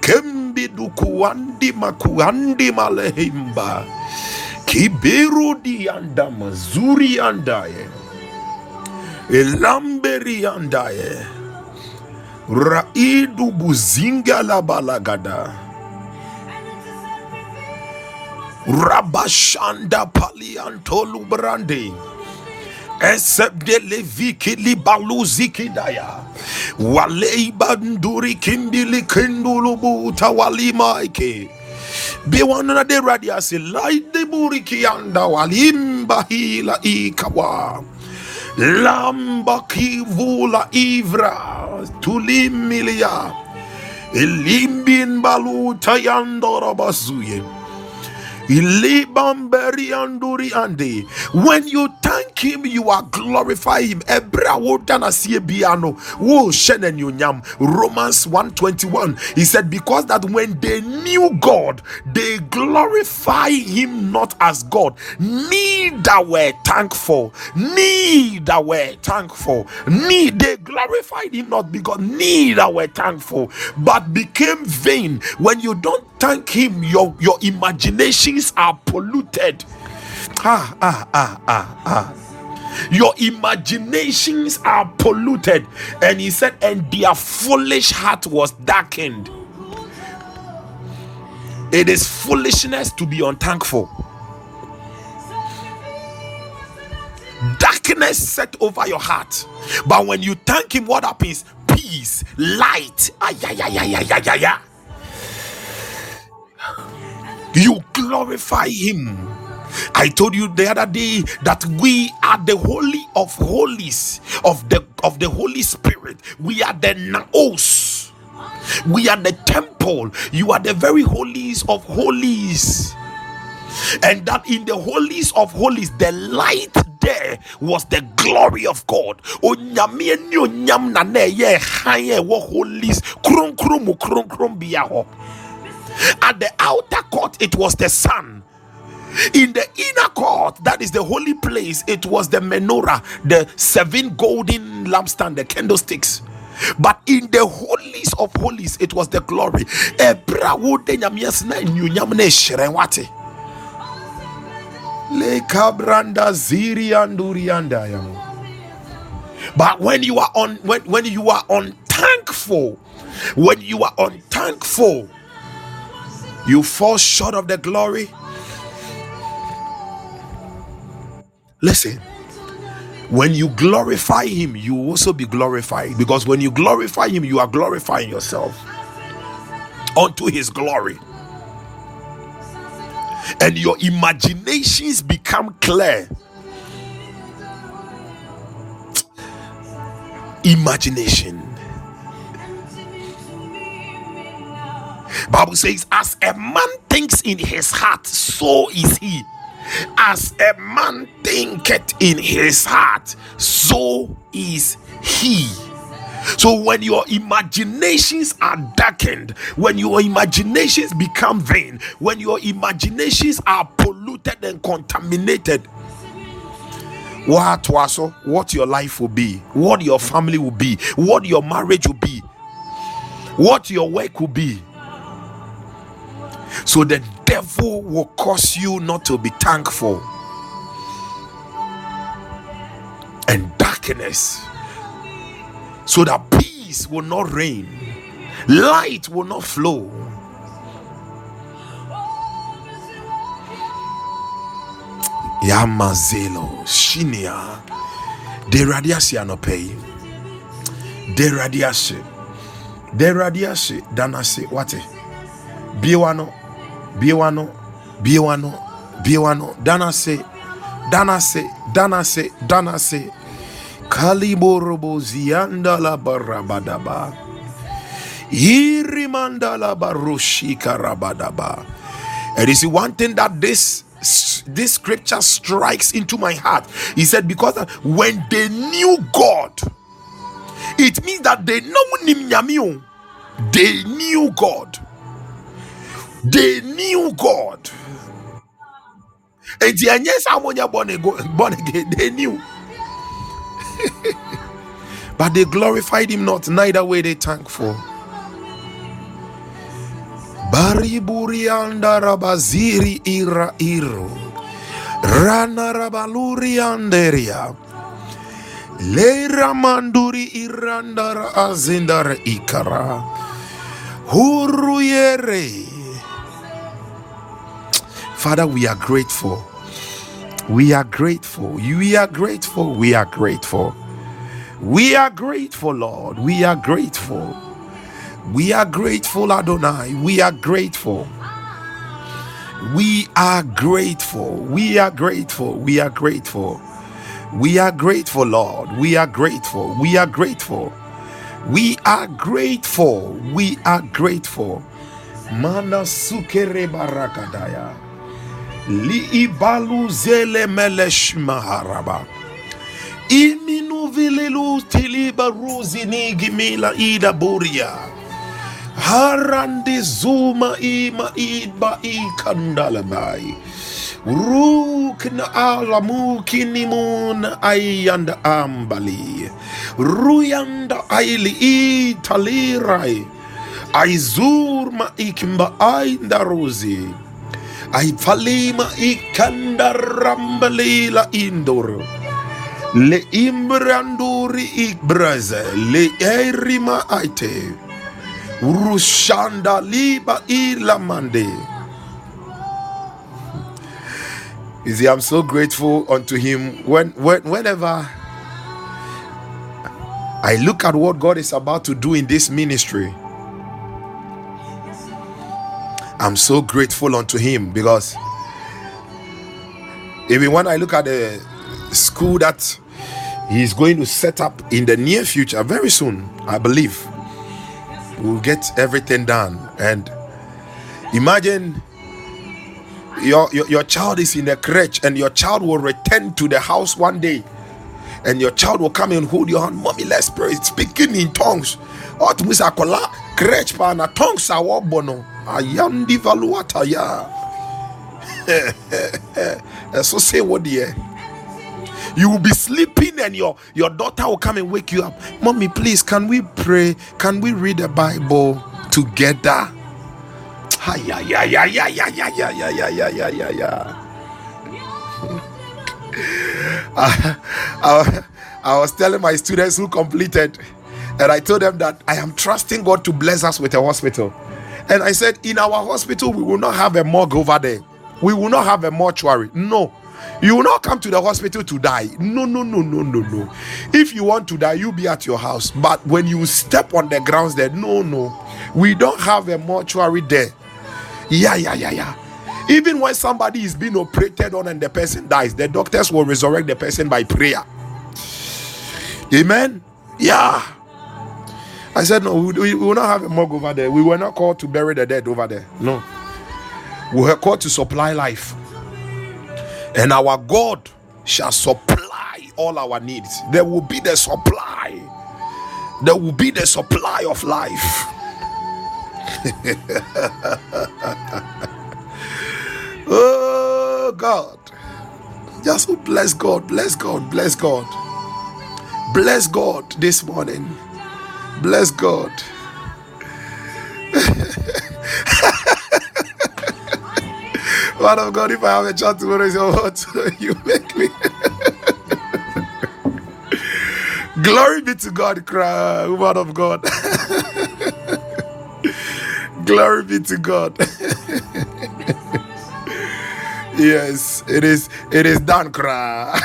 Speaker 2: Kembi dukuandi makuandi malehimba. Kibiru dianda mazuri andaye. Elamberi andaye. Raidu buzinga la balagada. Rabashanda paliantolu brande. Esebde leviki li baluzi kindulu buta walimaike. De radia se laide buriki anda hila ikawa. Lamba kivula ivra tulimilia. Ilimbin baluta yandora basuye. When you thank him, you are glorify him. Romans 121. He said, Because that when they knew God, they glorify him not as God, neither were thankful. Neither were thankful. Need they glorified him not because neither were thankful, but became vain. When you don't thank him, your your imaginations are polluted. Ah, ah, ah, ah, ah. Your imaginations are polluted. And he said, and their foolish heart was darkened. It is foolishness to be unthankful. Darkness set over your heart. But when you thank him, what happens? Peace, light. Ay, ay, ay, ay, ay, ay, ay, ay. You glorify him. I told you the other day that we are the holy of holies of the of the Holy Spirit. We are the naos. We are the temple. You are the very holies of holies. And that in the holies of holies, the light there was the glory of God. Na ɛwɔ holies hɔ. At the outer court, it was the sun. In the inner court, that is the holy place, it was the menorah, the seven golden lampstand, the candlesticks. But in the holies of holies, it was the glory. But when you are on when, when you are unthankful, when you are unthankful, you fall short of the glory. Listen, when you glorify Him, you also be glorified because when you glorify Him, you are glorifying yourself unto His glory, and your imaginations become clear. Imagination. Bible says, as a man thinks in his heart, so is he. As a man thinketh in his heart, so is he. So when your imaginations are darkened, when your imaginations become vain, when your imaginations are polluted and contaminated, what was what your life will be, what your family will be, what your marriage will be, what your work will be. So the devil will cause you not to be thankful. And darkness. So that peace will not reign. Light will not flow. Yamazelo Shinia. De radiasi anopei. De radiasi. De radiasi danasi wate. Biwano biewano biewano biewano danase danase danase danase kaliborobo zianda la barabadaba irimanda la barushika rabadaba and you see one thing that this this scripture strikes into my heart. He said because when they knew god it means that they know they knew god they knew God. And the born again, born again, they knew. (laughs) but they glorified him not, neither were they thankful. Bariburianda rabaziri ira iru. Rana rabaluri anderia. Leira manduri irandara azindara ikara. Huruyere. Father, we are grateful. We are grateful. We are grateful. We are grateful. We are grateful, Lord. We are grateful. We are grateful, Adonai. We are grateful. We are grateful. We are grateful. We are grateful. We are grateful, Lord. We are grateful. We are grateful. We are grateful. We are grateful. Mana sukere barakadaya liibaluzele meleshmaharaba. Iminu tilibaruzi nigimila ida buria. Harandizuma ima iba ikandalamai rukna alamukinimun ayanda ambali. Ruyanda aili italirai. Aizurma ikimba aindaruzi Aifalima ikandarambalila indor. Le imbranduri ikbraze. Le erima aite. Rushanda liba ilamande. You see, I'm so grateful unto him when, when whenever I look at what God is about to do in this ministry. I'm so grateful unto him because even when I look at the school that he's going to set up in the near future, very soon, I believe, we'll get everything done. And imagine your, your, your child is in a crèche and your child will return to the house one day and your child will come and hold your hand mommy let's pray. Speaking in tongues. Pa na tongues bono ayandi valuata ya so say what dear you will be sleeping and your your daughter will come and wake you up mommy please can we pray can we read the bible together ay, ay, ay, ay, ay, ay, ay, ay, ay, ay, ay. I, I, I was telling my students who completed, and I told them that I am trusting God to bless us with a hospital. And I said, in our hospital, we will not have a morgue over there. We will not have a mortuary. No. You will not come to the hospital to die. No, no, no, no, no, no. If you want to die, you be at your house. But when you step on the grounds there, no, no. We don't have a mortuary there. Yeah, yeah, yeah, yeah. Even when somebody is being operated on and the person dies, the doctors will resurrect the person by prayer. Amen. Yeah. I said, no, we, we will not have a morgue over there. We were not called to bury the dead over there. No. We were called to supply life. And our God shall supply all our needs. There will be the supply. There will be the supply of life. (laughs) oh God. Just bless God, bless God, bless God. Bless God this morning. Bless God. (laughs) Man of God, if I have a chance tomorrow, you say, oh, what you make me. (laughs) Glory be to God, cry, woman of God. (laughs) Glory be to God. yes, it is. It is done, cry.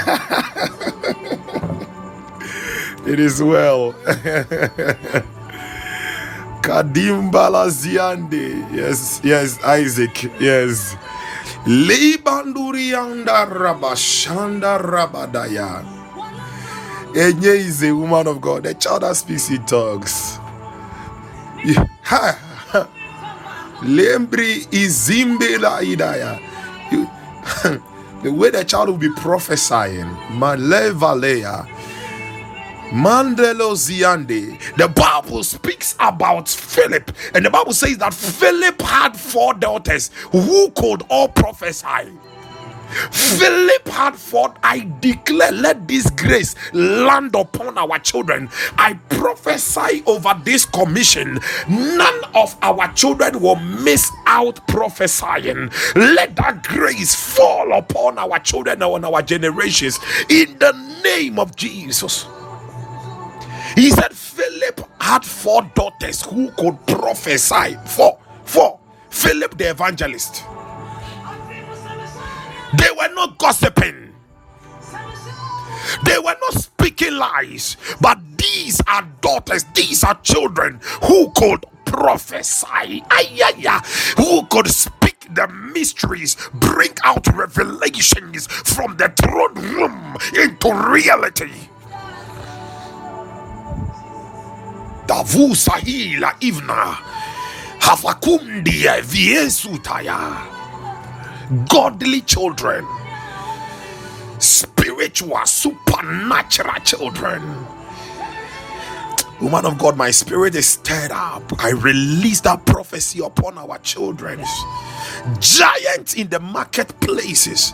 Speaker 2: It is well. (laughs) Kadimbala Ziande. Yes, yes, Isaac. Yes. Libandurianda Rabashanda Rabadaya. Enye is a woman of God. The child that speaks. Yeah. (laughs) Ha. Lembri izimbela idaya. (laughs) The way the child will be prophesying. Malevalea. Mandelo Ziande. The Bible speaks about Philip, and the Bible says that Philip had four daughters who could all prophesy. Philip Hartford, I declare, let this grace land upon our children. I prophesy over this commission. None of our children will miss out prophesying. Let that grace fall upon our children and our generations in the name of Jesus. He said Philip had four daughters who could prophesy. Four, four. Philip the evangelist. They were not gossiping. They were not speaking lies, but these are daughters, these are children who could prophesy, Ayaya, who could speak the mysteries, bring out revelations from the throne room into reality. Davu Sahila Ivna. Havakundia Viesutaya godly children, spiritual, supernatural children. Woman of God, my spirit is stirred up. I release that prophecy upon our children. Giants in the marketplaces,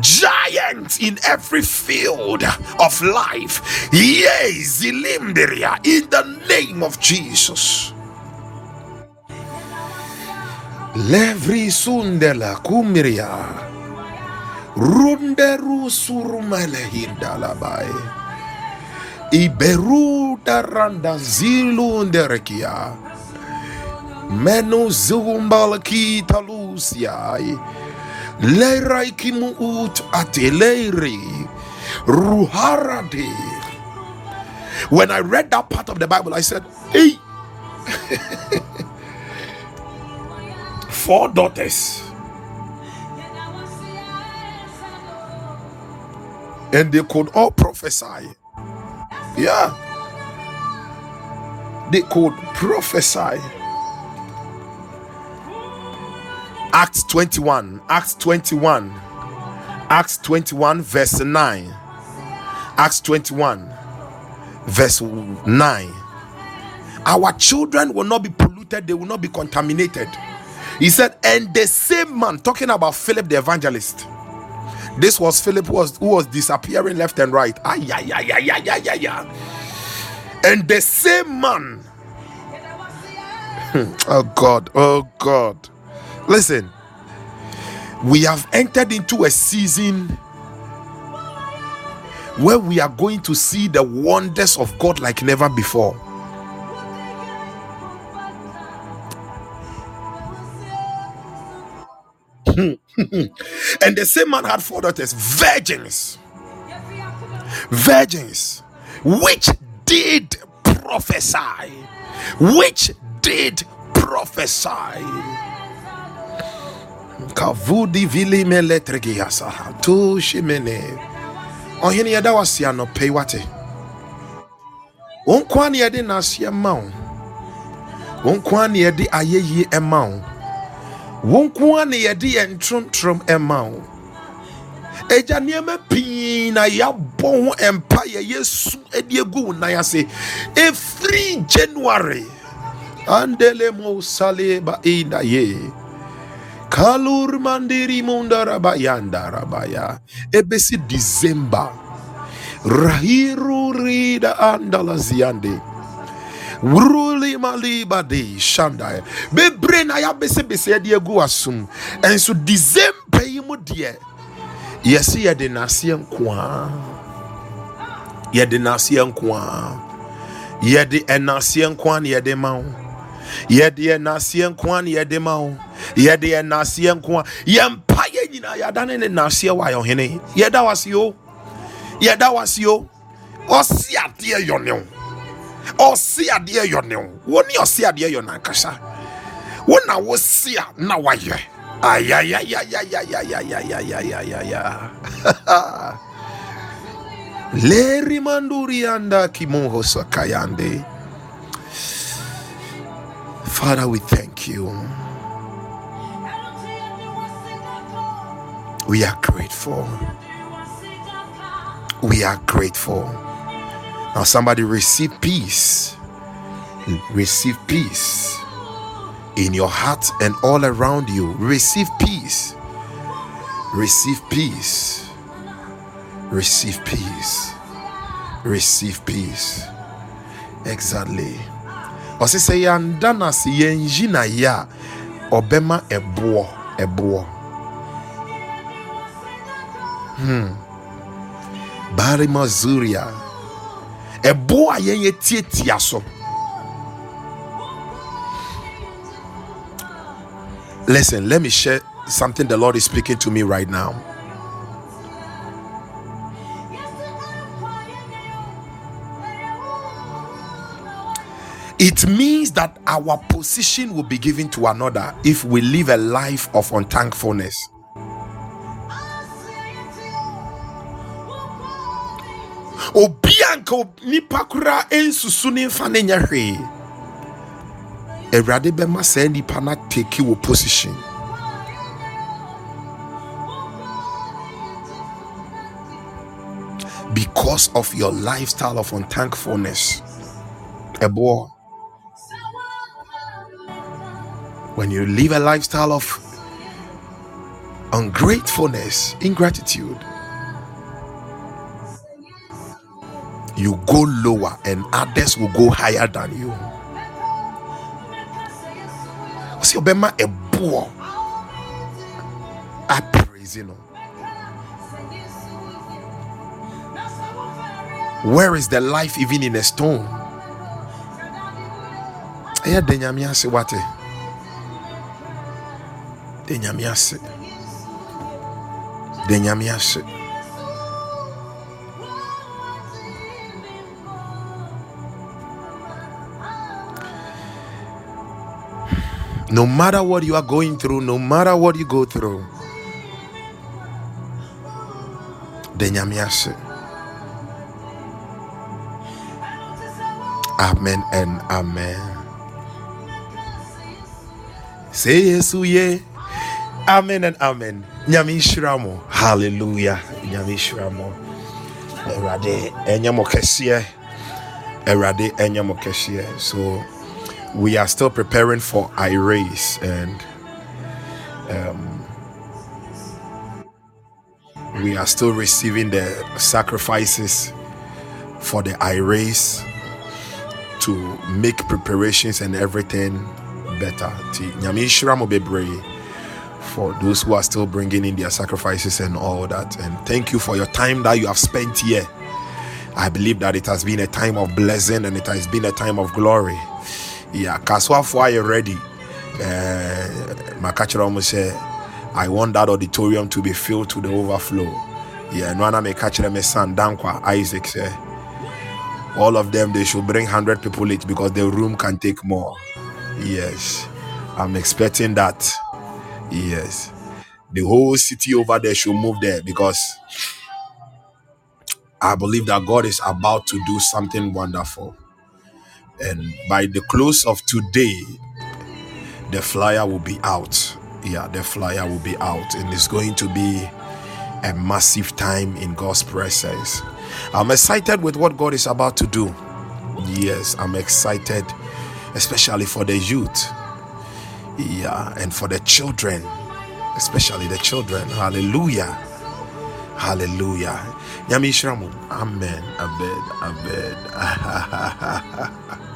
Speaker 2: giants in every field of life. Yea, Zilimberia, in the name of Jesus. Levri sundela kumiria. Runderu hindalabai. Iberu daranda zilunderekia. Menu zumbalaki talusiai. Lerai kimu ut ateleri. Ruharade. When I read that part of the Bible, I said, Hey, (laughs) four daughters, and they could all prophesy. Yeah, they could prophesy. Acts 21, Acts 21, Acts 21, verse 9. Acts 21, verse 9. Our children will not be polluted, they will not be contaminated. He said, and the same man talking about Philip the evangelist. This was Philip who was, who was disappearing left and right. Ah, yeah, yeah, yeah, yeah, yeah, yeah, yeah. And the same man. oh God, oh God. Listen, we have entered into a season where we are going to see the wonders of God like never before. (laughs) and the same man had four daughters, virgins, virgins, which did prophesy, which did prophesy. Kavudi vili meletrigiasa tu shimene. Ɔhene yɛda wase anɔpɛ yi wate. Wɔn kwan yɛde n'aseɛ ma wo. Wɔn kwan yɛde ayɛyie ma wo. Wɔn kwan ne yɛde yɛn ntrontrom ma wo. Agya nneɛma pii na yɛabɔ ho mpa yɛ yɛsu de agu wo nan ase. Ɛfiri January. Andele mo sale ba inda ye. Kalur mandiri mundaraba yandarabaya. Ebesi December. Rahiru rida andala wuruli maliba de shandai bebree na yɛabesebese yɛde agu w'asom ɛnso december yi mu deɛ yɛse yɛde n'aseɛ nkoa yɛde n'aseɛ nkoa de ɛnaseɛ nkoa ne yɛde ma wo yɛde ɛnaseɛ nkoa ne yɛde ma wo yɛde ɛnaseɛ nkoa yɛmpa yɛ nyinaa yɛadane ne naseɛ wɔ ayɔhene yɛda wase o da wase o ɔse adeɛ yɔne wo ɔse adeɛ yɔne wo wo ne ɔse adeɛ yɔ no ankasa wo na wose a na wayɛ ayayayayayayayayayaya (laughs) leri mandurianda kimoho sakayande Father, we thank you. We are grateful. We are grateful. Now, somebody receive peace. Receive peace in your heart and all around you. Receive peace. Receive peace. Receive peace. Receive peace. Exactly. ɔsi sɛ yɛanda no ase yɛnyi na ɔbɛma ɛboɔ ɛboɔ hmm barima zuria ɛboɔ a yɛn yɛ tietia so listen let me share something the lord is speaking to me right now It means that our position will be given to another if we live a life of unthankfulness. Obi a nka nipa koraa nsusu ne mfa ne nyɛ hwee awurade bɛma saa nipa no ateki wɔ position. Because of your lifestyle of unthankfulness. Ɛboɔ. When you live a lifestyle of ungratefulness, ingratitude, you go lower and others will go higher than you. See, Obama a boy. I praise you. know. Where is the life even in a stone? Ɛyɛ dɛ Nyame ase wate. Dɛ Nyame ase. Ase. No matter what you are going through, no matter what you go through. Amen and amen. Say yes, ye. Amen and amen. Nhyira. Hallelujah. Nyame nhyira mo. Awurade ɛnyɛ mo kɛseɛ. Awurade ɛnyɛ mo kɛseɛ. So we are still preparing for I race and um, we are still receiving the sacrifices for the I race to make preparations and everything better. For those who are still bringing in their sacrifices and all that. And thank you for your time that you have spent here. I believe that it has been a time of blessing and it has been a time of glory. Yeah, Kaswafo, are you ready? Uh, Makachira almost say, I want that auditorium to be filled to the overflow. Yeah, no one may catch them, son, Dankwa, Isaac say, all of them they should bring 100 people each because the room can take more. Yes, I'm expecting that. Yes, the whole city over there should move there because I believe that God is about to do something wonderful. And by the close of today, the flyer will be out. Yeah, the flyer will be out, and it's going to be a massive time in God's presence. I'm excited with what God is about to do. Yes, I'm excited, especially for the youth. Yeah, and for the children, especially the children. Hallelujah. Hallelujah. Nhyira. Amen. Amen. Amen. (laughs)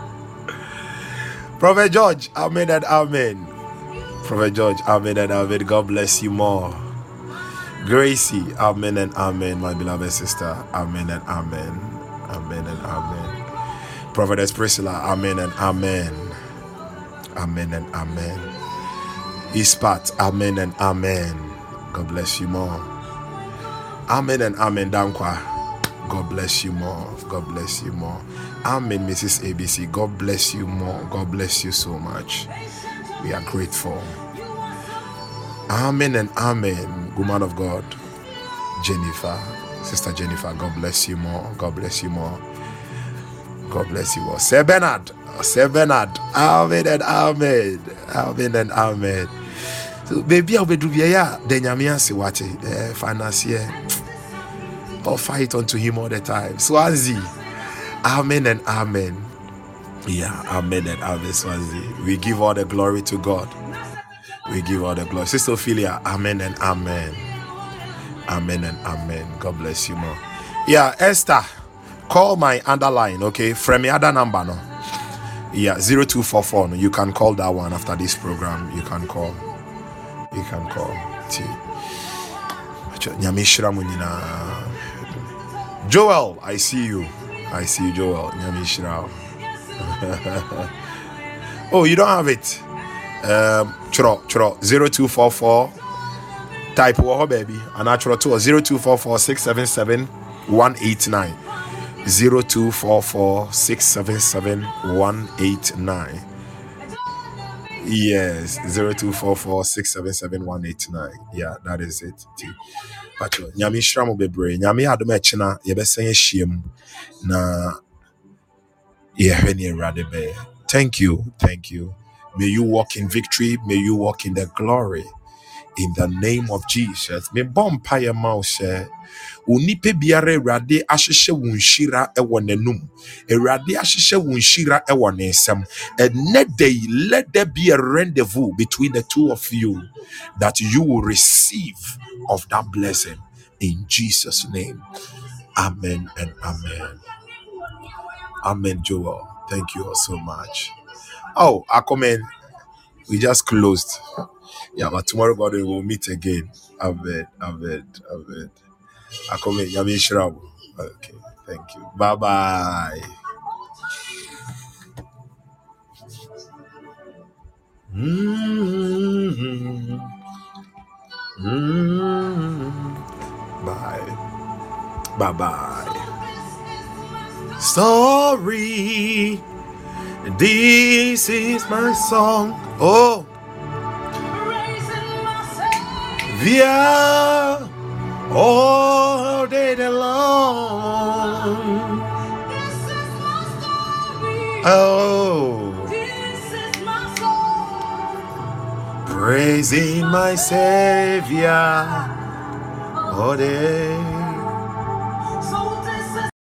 Speaker 2: Prophet George, amen and amen. Prophet George, amen and amen. God bless you more. Gracie, amen and amen, my beloved sister. Amen and amen. Amen and amen. Prophetess Priscilla, amen and amen. Amen and amen. Ispat, amen and amen. God bless you more. Amen and amen, Dankwa. God bless you more. God bless you more. Amen, Mrs. ABC. God bless you more. God bless you so much. We are grateful. Amen and amen, woman of God. Jennifer, Sister Jennifer, God bless you more. God bless you more. God bless you all. Sir Bernard, Sir Bernard, Amen and Amen. Amen and Amen. So, baby, I'll be doing yeah, then Yamia see what it finance or fight unto him all the time. Swazi, Amen and Amen. Yeah, Amen and Amen, Swazi. We give all the glory to God. We give all the glory. Sister Ophelia, Amen and Amen. Amen and amen. God bless you more. Yeah, Esther, call my underline, okay? From the other number, no? Yeah, 0244. No? You can call that one after this program. You can call. You can call. Joel, I see you. I see you, Joel. (laughs) Oh, you don't have it. Um, chro, chro, 0244 type wɔ baby. And natural to 0244 677 189 0244 677 189 yes 0244 677 189 yeah that is it patro nyame hyira mo bebree. Nyame adom akyi na yɛbɛsan ahyia na yɛhwɛ ne awurade thank you thank you. May you walk in victory. May you walk in the glory in the name of Jesus. Me mpaeɛ ma wo sɛ onipa biara awurade ahyehyɛ wo nhyira wɔ n'anum awurade ahyehyɛ wo nhyira let there be a rendezvous between the two of you that you will receive of that blessing. In jesus name. Amen and amen. Amen joel. Thank you all so much. Oh akomen we just closed yeah but tomorrow god we will meet again. Amen amen amen akomen yami shirabu. Okay thank you. Bye bye mm bye. Bye bye sorry. This is my song. Oh via all day long oh. Praising my savior. All day